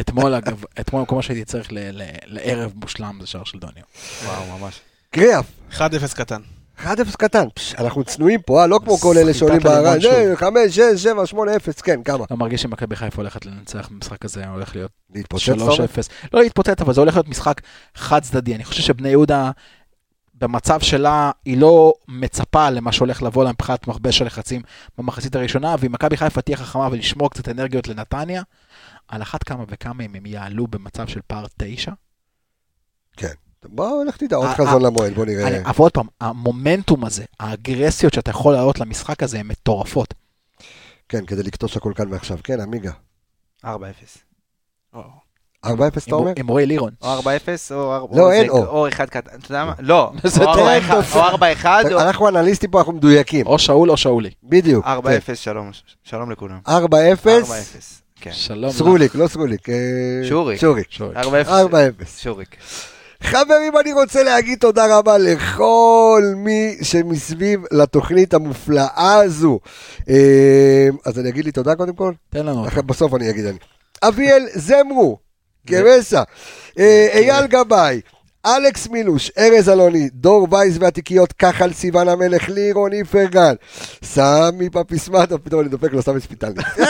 אתמול, אגב, אתמול כל מה שהייתי צריך ל- ל- לערב מושלם זה שער של דוניו. וואו, ממש. קריאף. 1-0 קטן. 1-0 קטן, אנחנו צנועים פה, אה? לא כמו כל אלה שעולים. זה 5, 6, 7, 8, 0, כן, כמה? לא מרגיש שמכבי חיפה הולכת לנצח במשחק הזה, הולך להיות להתפוצץ 3-0. טוב? לא להתפוצץ, אבל זה הולך להיות משחק חד צדדי. אני חושב שבני יהודה, במצב שלה, היא לא מצפה למה שהולך לבוא לה מבחינת מכבש הלחצים במחצית הראשונה, ואם מכבי חיפה תהיה חכמה ולשמור קצת אנרגיות לנתניה, על אחת כמה וכמה אם הם יעלו במצב של פער תשע. בוא, לך תדע, עוד חזון למועד, בוא נראה. אבל עוד פעם, המומנטום הזה, האגרסיות שאתה יכול להעלות למשחק הזה, הן מטורפות. כן, כדי לקטוש הכל כאן ועכשיו. כן, עמיגה. 4-0. 4-0 אתה אומר? עם רועי לירון. או 4-0 או 4... לא, אין או. או 1 קטן. אתה יודע מה? לא. זה או טוב. 4-1 או 4-1 או... אנחנו אנליסטים פה, אנחנו מדויקים. או שאול או שאולי. בדיוק. 4-0, שלום. שלום לכולם. 4-0. 4-0. כן. שלום. סרוליק, לא סרוליק. אה, שוריק. שוריק. שורי. 4-0. 4-0. שוריק. חברים, אני רוצה להגיד תודה רבה לכל מי שמסביב לתוכנית המופלאה הזו. אה, אז אני אגיד לי תודה קודם כל? תן לנו. אחרי- בסוף אני אגיד אני. אביאל זמרו, קרסה, אה, אייל גבאי, אלכס מילוש, ארז אלוני, דור וייס והתיקיות, כחל סיוון המלך, לירון איפרגן, סמי פפיסמטו, פתאום אני דופק לו סמי ספיטלני,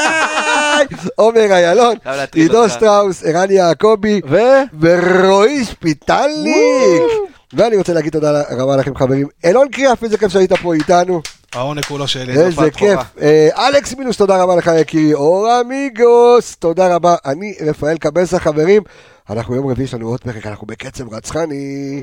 עומר איילון, עידו. שטראוס, ערן יעקבי. ורועי שפיטלניק. ואני רוצה להגיד תודה רבה לכם חברים. אלון קריאף, איזה כיף שהיית פה איתנו. העונג כולו שלי. איזה כיף. אה, אלכס מילוש, תודה רבה לך יקירי. אור אמיגוס, תודה רבה. אני רפאל קבסה חברים. אנחנו יום רביעי יש לנו עוד פרק, אנחנו בקצב רצחני.